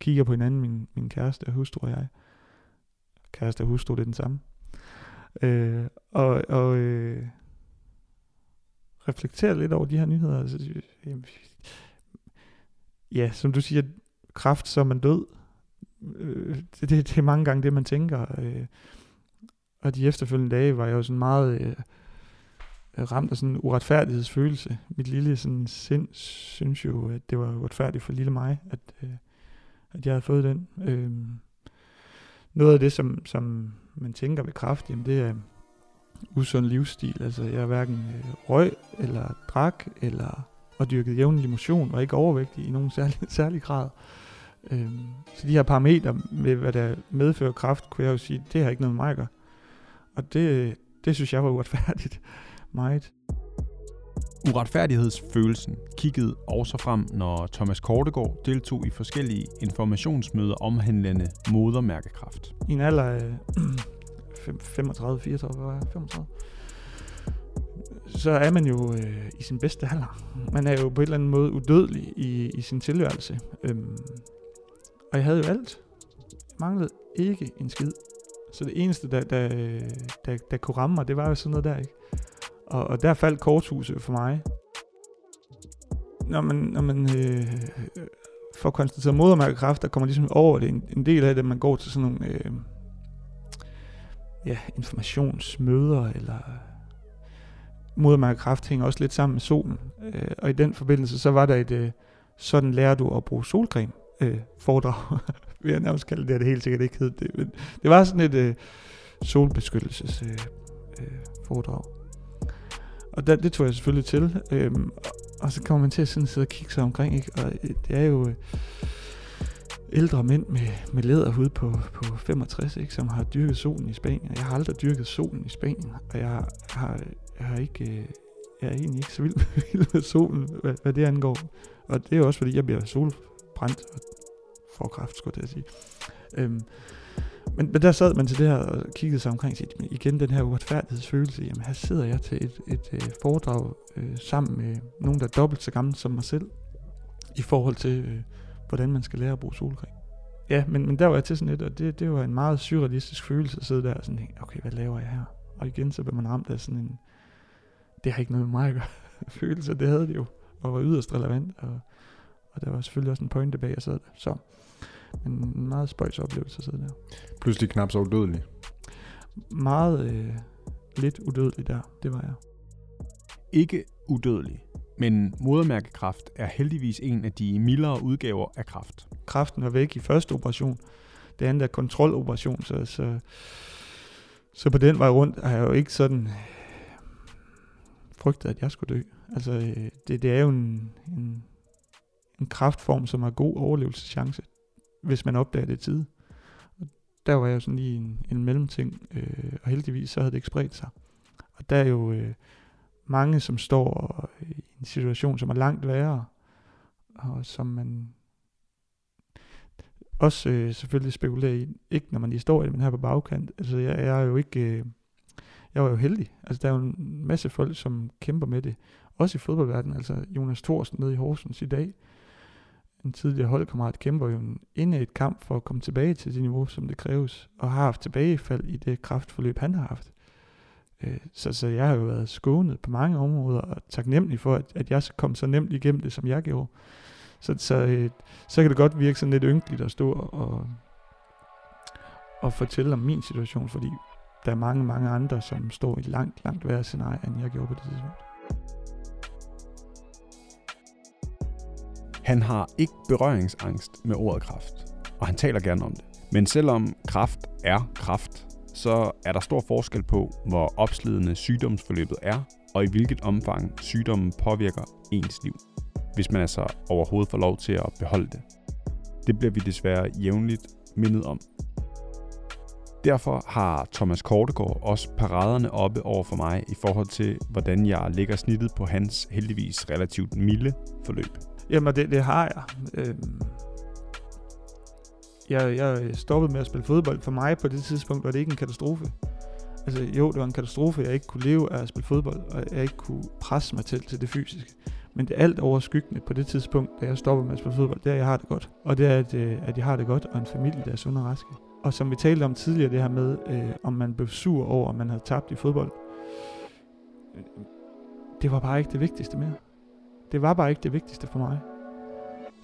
kigger på hinanden, min, min kæreste og hustru og jeg. Kæreste og hustru, det er den samme. Øh, og og øh, reflekterer lidt over de her nyheder. Altså, jamen, ja, som du siger, kraft, så er man død. Øh, det, det, det er mange gange det, man tænker. Øh, og de efterfølgende dage var jeg jo sådan meget øh, ramt af sådan en uretfærdighedsfølelse. Mit lille sådan sind synes jo, at det var uretfærdigt for lille mig, at, øh, at jeg havde fået den. Øh, noget af det, som, som man tænker ved kraft, jamen det er usund livsstil. Altså jeg er hverken øh, røg eller drak eller og dyrket jævnlig motion og ikke overvægtig i nogen særlig, særlig grad. Øhm, så de her parametre med, hvad der medfører kraft, kunne jeg jo sige, det har ikke noget med mig at gøre. Og det, det synes jeg var uretfærdigt meget. Uretfærdighedsfølelsen kiggede også frem, når Thomas Kortegård deltog i forskellige informationsmøder omhandlende modermærkekraft. I en alder af 35, 34, hvad var jeg? 35? Så er man jo øh, i sin bedste alder. Man er jo på en eller anden måde udødelig i, i sin tilværelse. Øhm, og jeg havde jo alt. Jeg manglede ikke en skid. Så det eneste, der, der, der, der kunne ramme mig, det var jo sådan noget der, ikke? Og, og der faldt korthuset for mig. Når man, når man øh, øh får konstateret modermærkekræft, der kommer ligesom over det. En, en del af det, man går til sådan nogle øh, ja, informationsmøder, eller modermærkekraft hænger også lidt sammen med solen. Øh, og i den forbindelse, så var der et, øh, sådan lærer du at bruge solcreme øh, foredrag, vil jeg nærmest kalde det, det helt sikkert ikke hed det. Men det var sådan et øh, solbeskyttelses øh, øh, foredrag. Og der, det tog jeg selvfølgelig til. Øhm, og så kommer man til at sådan sidde og kigge sig omkring, ikke? Og øh, det er jo øh, ældre mænd med, med læderhud på, på 65, ikke? som har dyrket solen i Spanien. Jeg har aldrig dyrket solen i Spanien, og jeg har, jeg har ikke... Øh, jeg er egentlig ikke så vild, vild med solen, hvad, hvad det angår. Og det er også, fordi jeg bliver solbrændt og får kraft, skulle jeg sige. Øhm, men, men der sad man til det her og kiggede sig omkring sig. Men igen den her uretfærdighedsfølelse. Jamen her sidder jeg til et, et, et foredrag øh, sammen med nogen, der er dobbelt så gammel som mig selv. I forhold til, øh, hvordan man skal lære at bruge solcreme. Ja, men, men der var jeg til sådan lidt, og det, det var en meget surrealistisk følelse at sidde der og sådan, okay, hvad laver jeg her? Og igen så blev man ramt af sådan en, det har ikke noget med mig at gøre, følelse. Det havde det jo, og var yderst relevant. Og, og der var selvfølgelig også en pointe bag, jeg sad der. Så en meget spøjs oplevelse at sidde der. Pludselig knap så udødelig. Meget øh, lidt udødelig der, det var jeg. Ikke udødelig, men modermærkekræft er heldigvis en af de mildere udgaver af kræft. Kræften var væk i første operation. Det andet er kontroloperation, så, så, så på den vej rundt har jeg jo ikke sådan frygtet, at jeg skulle dø. Altså, det, det er jo en, en, en kraftform, som har god overlevelseschance hvis man opdager det i tide. Og der var jeg jo sådan lige en, en mellemting, øh, og heldigvis så havde det ikke spredt sig. Og der er jo øh, mange, som står i en situation, som er langt værre, og som man også øh, selvfølgelig spekulerer i, ikke når man lige står i det, men her på bagkant. Altså jeg, jeg er jo ikke, øh, jeg var jo heldig. Altså der er jo en masse folk, som kæmper med det, også i fodboldverdenen. Altså Jonas Thorsen nede i Horsens i dag, en tidligere holdkammerat kæmper jo inde i et kamp for at komme tilbage til det niveau, som det kræves, og har haft tilbagefald i det kraftforløb, han har haft. Øh, så, så jeg har jo været skånet på mange områder, og taknemmelig for, at, at jeg kom så nemt igennem det, som jeg gjorde. Så, så, øh, så kan det godt virke sådan lidt ynkeligt at stå og, og fortælle om min situation, fordi der er mange, mange andre, som står i langt, langt værre scenarie, end jeg gjorde på det tidspunkt. Han har ikke berøringsangst med ordet kraft, og han taler gerne om det. Men selvom kraft er kraft, så er der stor forskel på, hvor opslidende sygdomsforløbet er, og i hvilket omfang sygdommen påvirker ens liv, hvis man altså overhovedet får lov til at beholde det. Det bliver vi desværre jævnligt mindet om. Derfor har Thomas Kortegård også paraderne oppe over for mig i forhold til, hvordan jeg lægger snittet på hans heldigvis relativt milde forløb. Jamen, det, det har jeg. Øhm, jeg, jeg stoppede med at spille fodbold. For mig på det tidspunkt var det ikke en katastrofe. Altså jo, det var en katastrofe, jeg ikke kunne leve af at spille fodbold, og jeg ikke kunne presse mig til, til det fysiske. Men det alt overskyggende på det tidspunkt, da jeg stopper med at spille fodbold, det er, at jeg har det godt. Og det er, at, øh, at jeg har det godt, og en familie, der er sund og raske. Og som vi talte om tidligere, det her med, øh, om man blev sur over, om man havde tabt i fodbold. Øh, det var bare ikke det vigtigste mere. Det var bare ikke det vigtigste for mig.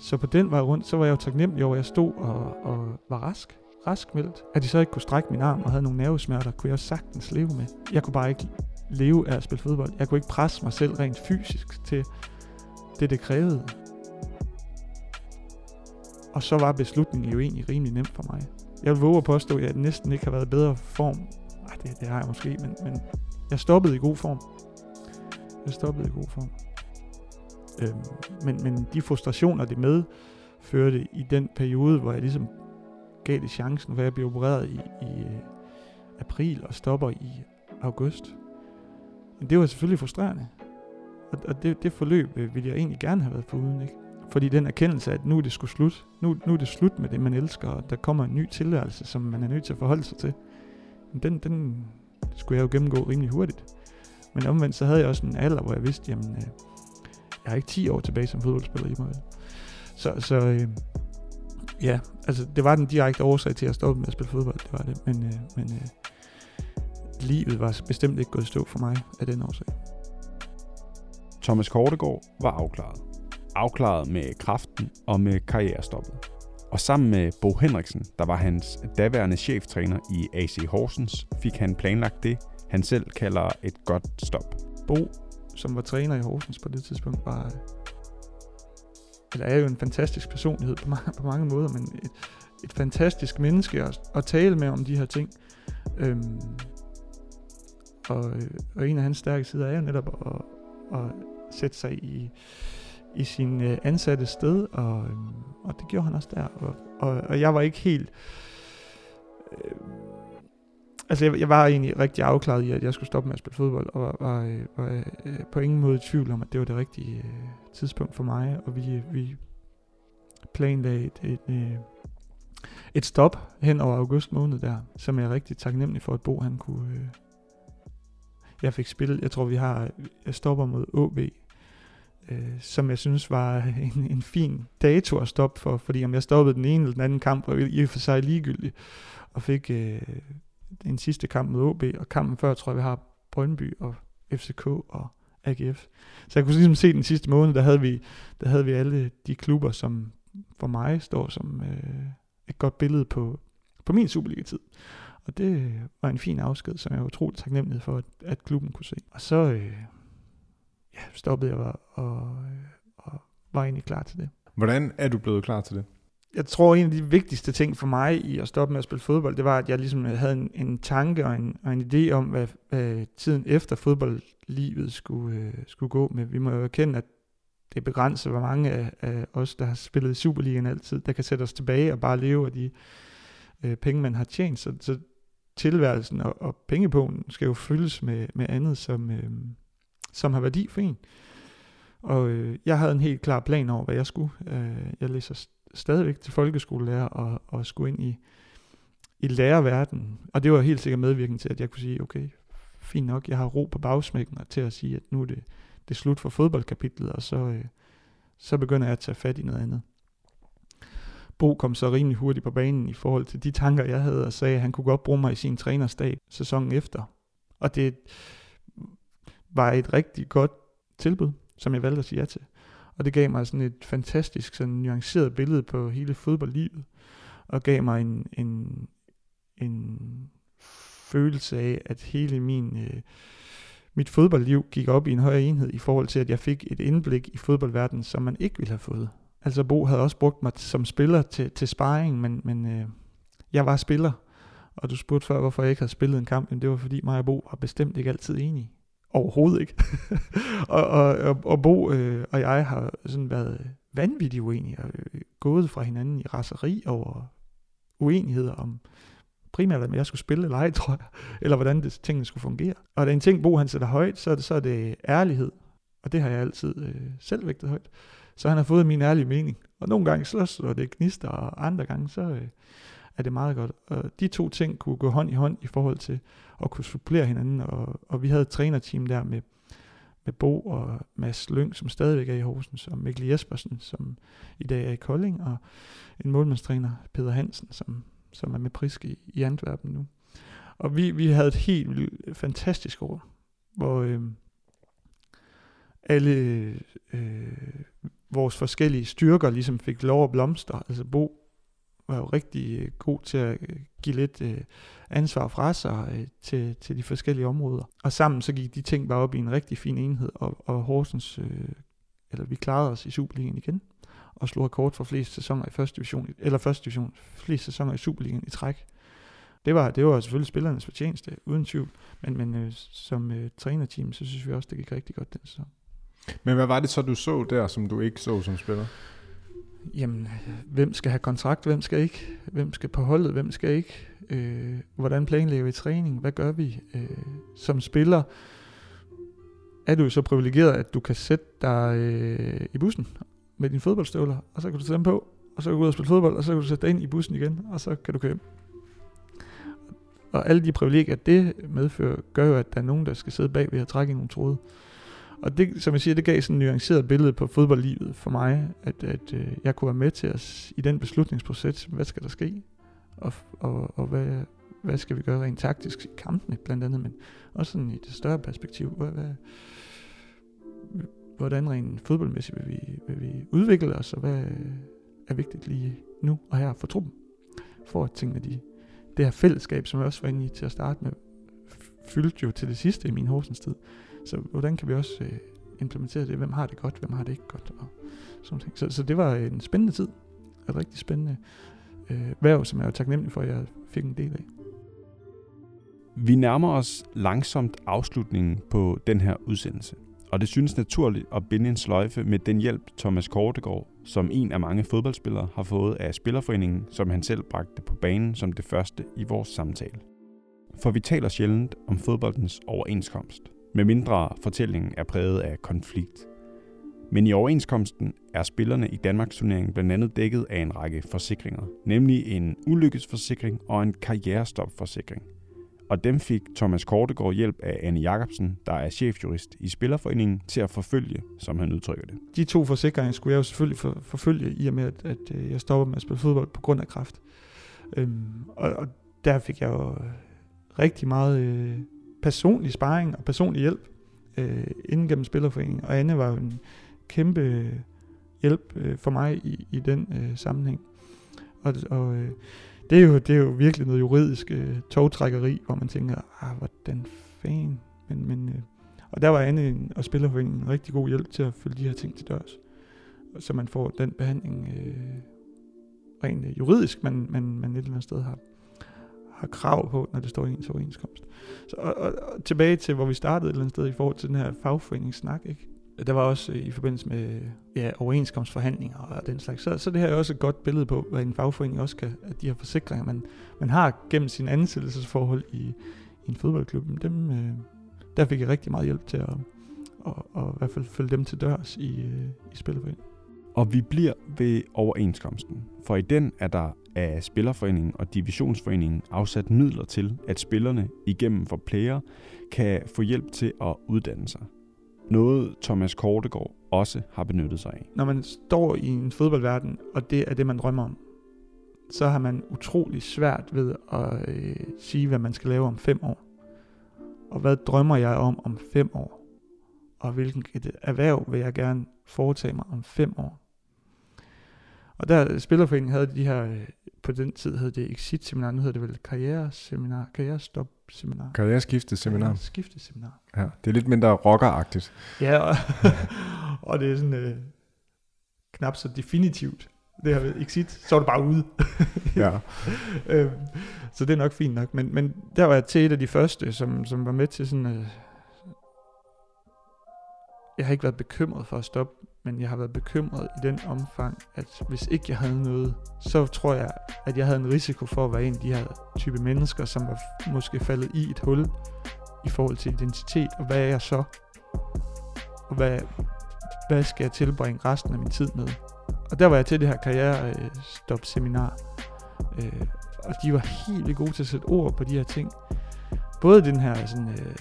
Så på den vej rundt, så var jeg jo taknemmelig over, at jeg stod og, og var rask. Raskmeldt. At de så ikke kunne strække min arm og havde nogle nervesmerter, kunne jeg jo sagtens leve med. Jeg kunne bare ikke leve af at spille fodbold. Jeg kunne ikke presse mig selv rent fysisk til det, det krævede. Og så var beslutningen jo egentlig rimelig nem for mig. Jeg vil våge at påstå, at jeg næsten ikke har været i bedre form. Ej, det, det har jeg måske, men, men jeg stoppede i god form. Jeg stoppede i god form. Øh, men, men de frustrationer, det medførte i den periode, hvor jeg ligesom gav det chancen, hvor jeg blev opereret i, i øh, april og stopper i august. Men det var selvfølgelig frustrerende. Og, og det, det forløb øh, ville jeg egentlig gerne have været foruden, ikke? Fordi den erkendelse af, at nu er det skulle slut. Nu, nu er det slut med det, man elsker, og der kommer en ny tilværelse, som man er nødt til at forholde sig til. Den, den skulle jeg jo gennemgå rimelig hurtigt. Men omvendt så havde jeg også en alder, hvor jeg vidste, jamen, øh, jeg har ikke 10 år tilbage som fodboldspiller i mig. Så, så øh, ja, altså det var den direkte årsag til at stoppe med at spille fodbold, det var det. Men, øh, men øh, livet var bestemt ikke gået stå for mig af den årsag. Thomas Kortegård var afklaret. Afklaret med kraften og med karrierestoppet. Og sammen med Bo Henriksen, der var hans daværende cheftræner i AC Horsens, fik han planlagt det, han selv kalder et godt stop. Bo, som var træner i Horsens på det tidspunkt, var eller er jo en fantastisk personlighed på mange, på mange måder, men et, et fantastisk menneske at, at tale med om de her ting. Øhm, og, og en af hans stærke sider er jo netop at, at sætte sig i, i sin øh, ansatte sted, og, øhm, og det gjorde han også der. Og, og, og jeg var ikke helt... Øh, altså jeg, jeg var egentlig rigtig afklaret i, at jeg skulle stoppe med at spille fodbold, og var, var, øh, var øh, på ingen måde i tvivl om, at det var det rigtige øh, tidspunkt for mig, og vi, øh, vi planlagde et, et, øh, et stop hen over august måned der, som jeg er rigtig taknemmelig for, at Bo han kunne... Øh, jeg fik spillet, jeg tror vi har, jeg stopper mod AB, øh, som jeg synes var en, en fin dato at stoppe for, fordi om jeg stoppede den ene eller den anden kamp, var i og for sig ligegyldigt, og fik øh, en sidste kamp mod OB, og kampen før tror jeg, vi har Brøndby og FCK og AGF. Så jeg kunne ligesom se den sidste måned, der havde vi, der havde vi alle de klubber, som for mig står som øh, et godt billede på, på min Superliga-tid. Og det var en fin afsked, som jeg var utrolig taknemmelig for, at, at klubben kunne se. Og så øh, ja, stoppede jeg og, og, og var egentlig klar til det. Hvordan er du blevet klar til det? Jeg tror, en af de vigtigste ting for mig i at stoppe med at spille fodbold, det var, at jeg ligesom havde en, en tanke og en, og en idé om, hvad, hvad tiden efter fodboldlivet skulle, øh, skulle gå med. Vi må jo erkende, at det begrænser, hvor mange af, af os, der har spillet i Superligaen altid, der kan sætte os tilbage og bare leve af de øh, penge, man har tjent. Så, så tilværelsen og, og pengepunkten skal jo fyldes med, med andet, som, øh, som har værdi for en. Og øh, jeg havde en helt klar plan over, hvad jeg skulle. Øh, jeg læser stadigvæk til folkeskolelærer og, og skulle ind i, i lærerverdenen. Og det var helt sikkert medvirkende til, at jeg kunne sige, okay, fint nok, jeg har ro på bagsmækken og til at sige, at nu er det, det er slut for fodboldkapitlet, og så, øh, så begynder jeg at tage fat i noget andet. Bo kom så rimelig hurtigt på banen i forhold til de tanker, jeg havde, og sagde, at han kunne godt bruge mig i sin trænerstab sæsonen efter. Og det var et rigtig godt tilbud, som jeg valgte at sige ja til. Og det gav mig sådan et fantastisk, sådan nuanceret billede på hele fodboldlivet. Og gav mig en, en, en følelse af, at hele min, øh, mit fodboldliv gik op i en højere enhed i forhold til, at jeg fik et indblik i fodboldverdenen, som man ikke ville have fået. Altså Bo havde også brugt mig som spiller til, til sparring, men, men øh, jeg var spiller. Og du spurgte før, hvorfor jeg ikke havde spillet en kamp. Men det var fordi mig og Bo var bestemt ikke altid enige. Overhovedet ikke. og, og, og, og Bo øh, og jeg har sådan været vanvittigt uenige og øh, gået fra hinanden i raseri over uenigheder om primært, om jeg skulle spille eller ej, tror jeg, eller hvordan det, tingene skulle fungere. Og der er en ting, Bo han sætter højt, så er det, så er det ærlighed, og det har jeg altid øh, selv vægtet højt. Så han har fået min ærlige mening. Og nogle gange så og det gnister, og andre gange så øh, er det meget godt. Og de to ting kunne gå hånd i hånd i forhold til at kunne supplere hinanden. Og, og vi havde et trænerteam der med, med Bo og Mads Lyng, som stadigvæk er i Horsens, og Mikkel Jespersen, som i dag er i Kolding, og en målmandstræner, Peter Hansen, som, som er med Priske i, i Antwerpen nu. Og vi, vi havde et helt fantastisk år, hvor øh, alle øh, vores forskellige styrker ligesom fik lov at blomstre. Altså Bo var jo rigtig øh, god til at øh, give lidt øh, ansvar fra sig øh, til, til de forskellige områder. Og sammen så gik de ting bare op i en rigtig fin enhed, og, og Horsens, øh, eller vi klarede os i Superligaen igen, og slog rekord for flest sæsoner i første division, eller første division, flest sæsoner i Superligaen i træk. Det var, det var selvfølgelig spillernes fortjeneste, uden tvivl, men, men øh, som øh, trænerteam, så synes vi også, det gik rigtig godt den sæson. Men hvad var det så, du så der, som du ikke så som spiller? Jamen, hvem skal have kontrakt, hvem skal ikke? Hvem skal på holdet, hvem skal ikke? Øh, hvordan planlægger vi træning? Hvad gør vi? Øh, som spiller er du så privilegeret, at du kan sætte dig øh, i bussen med dine fodboldstøvler, og så kan du tage dem på, og så kan du gå ud og spille fodbold, og så kan du sætte dig ind i bussen igen, og så kan du køre hjem. Og alle de privilegier, det medfører, gør jo, at der er nogen, der skal sidde bag ved at trække i nogle tråde. Og det, som jeg siger, det gav sådan et nuanceret billede på fodboldlivet for mig, at, at øh, jeg kunne være med til at, i den beslutningsproces, hvad skal der ske, og, og, og hvad, hvad skal vi gøre rent taktisk i kampene blandt andet, men også sådan i det større perspektiv, hvad, hvad, hvordan rent fodboldmæssigt vil vi, vil vi udvikle os, og hvad er vigtigt lige nu og her for truppen, for at tingene de, det her fællesskab, som jeg også var inde i til at starte med, fyldte jo til det sidste i min Horsens tid. Så hvordan kan vi også øh, implementere det? Hvem har det godt, hvem har det ikke godt? Og sådan ting. Så, så det var en spændende tid. Et rigtig spændende øh, værv, som jeg er taknemmelig for, at jeg fik en del af. Vi nærmer os langsomt afslutningen på den her udsendelse. Og det synes naturligt at binde en sløjfe med den hjælp, Thomas Kortegård, som en af mange fodboldspillere, har fået af Spillerforeningen, som han selv bragte på banen som det første i vores samtale. For vi taler sjældent om fodboldens overenskomst – med mindre fortællingen er præget af konflikt. Men i overenskomsten er spillerne i Danmarks turnering blandt andet dækket af en række forsikringer, nemlig en ulykkesforsikring og en karrierestopforsikring. Og dem fik Thomas Kortegård hjælp af Anne Jacobsen, der er chefjurist i Spillerforeningen, til at forfølge, som han udtrykker det. De to forsikringer skulle jeg jo selvfølgelig for, forfølge, i og med, at, at øh, jeg stopper med at spille fodbold på grund af kraft. Øhm, og, og der fik jeg jo øh, rigtig meget øh, personlig sparring og personlig hjælp øh, inden gennem Spillerforeningen. Og Anne var jo en kæmpe øh, hjælp øh, for mig i, i den øh, sammenhæng. Og, og øh, det, er jo, det er jo virkelig noget juridisk øh, togtrækkeri, hvor man tænker, ah, hvordan fanden. Men, men, øh, og der var Anne og Spillerforeningen en rigtig god hjælp til at følge de her ting til dørs. Så man får den behandling øh, rent øh, juridisk, man, man, man et eller andet sted har har krav på, når det står i ens overenskomst. Så, og, og, og tilbage til, hvor vi startede et eller andet sted i forhold til den her fagforeningssnak, ikke? Der var også øh, i forbindelse med ja, overenskomstforhandlinger og den slags. Så, så det her er også et godt billede på, hvad en fagforening også kan, at de her forsikringer, man, man har gennem sin ansættelsesforhold i, i en fodboldklub, dem, øh, der fik jeg rigtig meget hjælp til at og, og i hvert fald følge dem til dørs i, øh, i spillerforeningen. Og vi bliver ved overenskomsten, for i den er der af Spillerforeningen og Divisionsforeningen afsat midler til, at spillerne igennem for player kan få hjælp til at uddanne sig. Noget Thomas Kortegård også har benyttet sig af. Når man står i en fodboldverden, og det er det, man drømmer om, så har man utrolig svært ved at øh, sige, hvad man skal lave om fem år. Og hvad drømmer jeg om om fem år? Og hvilken erhverv vil jeg gerne foretage mig om fem år? Og der Spillerforeningen havde de her, øh, på den tid hed det Exit Seminar, nu hedder det vel Karriereseminar, Karrierestop Seminar. Karriereskifte Seminar. Skifte Seminar. Ja, det er lidt mindre rockeragtigt. Ja, og, og det er sådan øh, knap så definitivt. Det her Exit, så er du bare ude. ja. øhm, så det er nok fint nok. Men, men der var jeg til et af de første, som, som var med til sådan... Øh, jeg har ikke været bekymret for at stoppe men jeg har været bekymret i den omfang, at hvis ikke jeg havde noget, så tror jeg, at jeg havde en risiko for at være en af de her type mennesker, som var måske faldet i et hul i forhold til identitet, og hvad er jeg så? Og hvad, hvad skal jeg tilbringe resten af min tid med? Og der var jeg til det her karrierestop-seminar, øh, og de var helt gode til at sætte ord på de her ting. Både den her sådan, øh,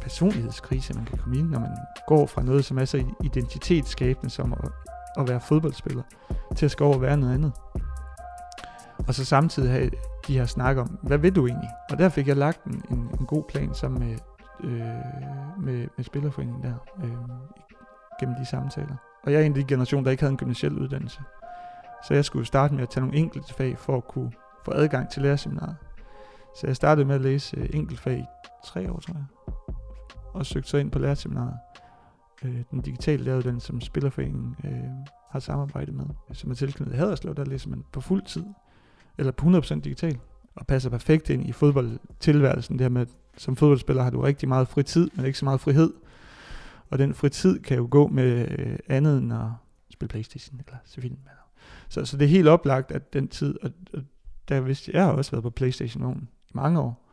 personlighedskrise, man kan komme ind, når man går fra noget, som er så identitetsskabende som at, at være fodboldspiller, til at skal over og være noget andet. Og så samtidig have de her snak om, hvad vil du egentlig? Og der fik jeg lagt en, en, en god plan sammen med, øh, med, med Spillerforeningen der, øh, gennem de samtaler. Og jeg er en af de generationer, der ikke havde en gymnasiel uddannelse. Så jeg skulle starte med at tage nogle enkelte fag for at kunne få adgang til lærerseminaret. Så jeg startede med at læse øh, enkeltfag i tre år, tror jeg. Og søgte så ind på lærerseminaret. Øh, den digitale læreruddannelse, som Spillerforeningen øh, har samarbejdet med. Som er tilknyttet Haderslev, der læser man på fuld tid. Eller på 100% digital. Og passer perfekt ind i fodboldtilværelsen. Det her med, som fodboldspiller har du rigtig meget fritid, men ikke så meget frihed. Og den fritid kan jo gå med øh, andet end at spille Playstation eller se film. Så, så det er helt oplagt, at den tid, og, og der vidste jeg har også været på Playstation i mange år,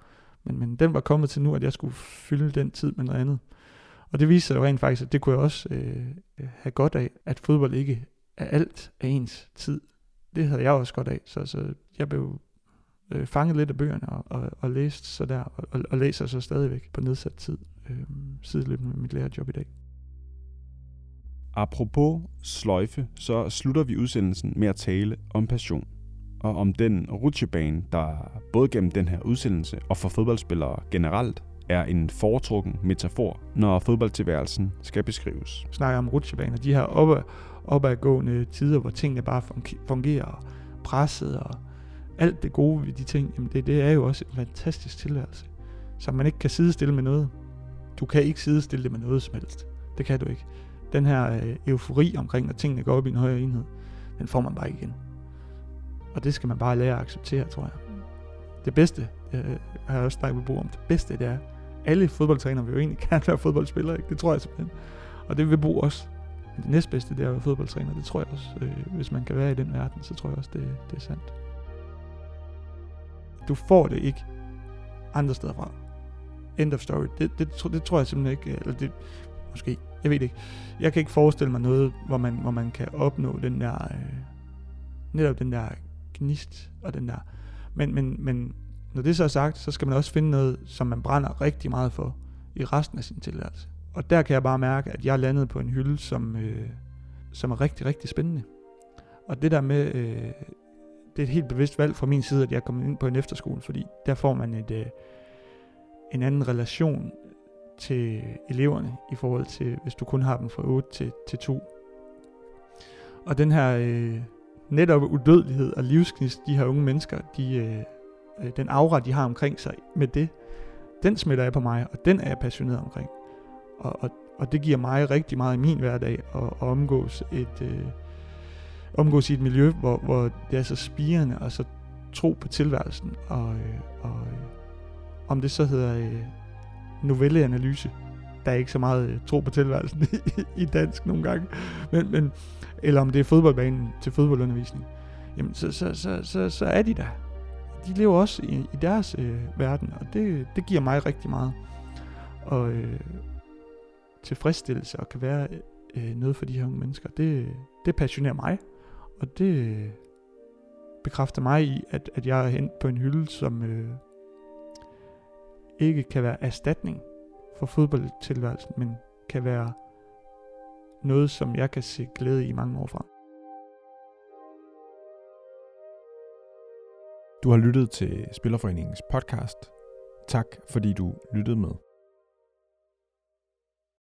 men, men den var kommet til nu, at jeg skulle fylde den tid med noget andet. Og det viste sig jo rent faktisk, at det kunne jeg også øh, øh, have godt af, at fodbold ikke er alt af ens tid. Det havde jeg også godt af, så, så jeg blev øh, fanget lidt af bøgerne og, og, og læst så der, og, og læser så stadigvæk på nedsat tid, øh, sideløbende med mit lærerjob i dag. Apropos sløjfe, så slutter vi udsendelsen med at tale om passion og om den rutsjebane, der både gennem den her udsendelse og for fodboldspillere generelt er en foretrukken metafor, når fodboldtilværelsen skal beskrives. Jeg snakker om rutsjebaner, de her op- opadgående tider, hvor tingene bare fungerer, presset og alt det gode ved de ting, jamen det, det er jo også en fantastisk tilværelse, som man ikke kan sidestille med noget. Du kan ikke sidestille det med noget som helst. Det kan du ikke. Den her øh, eufori omkring, når tingene går op i en højere enhed, den får man bare ikke igen. Og det skal man bare lære at acceptere, tror jeg. Det bedste, øh, har jeg også snakket med Bo om, det bedste det er, alle fodboldtrænere vil jo egentlig gerne være fodboldspillere, ikke? det tror jeg simpelthen. Og det vil Bo også. Men det næstbedste, det er at være fodboldtræner, det tror jeg også. Øh, hvis man kan være i den verden, så tror jeg også, det, det er sandt. Du får det ikke andre steder fra. End of story. Det, det, det, det tror jeg simpelthen ikke, eller det, måske, jeg ved det ikke. Jeg kan ikke forestille mig noget, hvor man, hvor man kan opnå den der, øh, netop den der gnist og den der. Men, men, men når det så er sagt, så skal man også finde noget, som man brænder rigtig meget for i resten af sin tilværelse. Og der kan jeg bare mærke, at jeg er landet på en hylde, som, øh, som er rigtig, rigtig spændende. Og det der med, øh, det er et helt bevidst valg fra min side, at jeg er kommet ind på en efterskole, fordi der får man et, øh, en anden relation til eleverne i forhold til, hvis du kun har dem fra 8 til, til 2. Og den her øh, netop udødelighed og livsknist, de her unge mennesker, de, øh, øh, den aura, de har omkring sig med det, den smitter af på mig, og den er jeg passioneret omkring. Og, og, og det giver mig rigtig meget i min hverdag at, at omgås, et, øh, omgås i et miljø, hvor, hvor det er så spirende og så tro på tilværelsen. Og, øh, og øh, om det så hedder øh, novelleanalyse, der er ikke så meget øh, tro på tilværelsen i, i dansk nogle gange, men, men eller om det er fodboldbanen til fodboldundervisning, jamen så, så, så, så, så er de der. De lever også i, i deres øh, verden, og det, det giver mig rigtig meget. Og øh, tilfredsstillelse og kan være øh, noget for de her unge mennesker, det, det passionerer mig, og det øh, bekræfter mig i, at, at jeg er hen på en hylde, som øh, ikke kan være erstatning for fodboldtilværelsen, men kan være noget, som jeg kan se glæde i mange år frem. Du har lyttet til Spillerforeningens podcast. Tak fordi du lyttede med.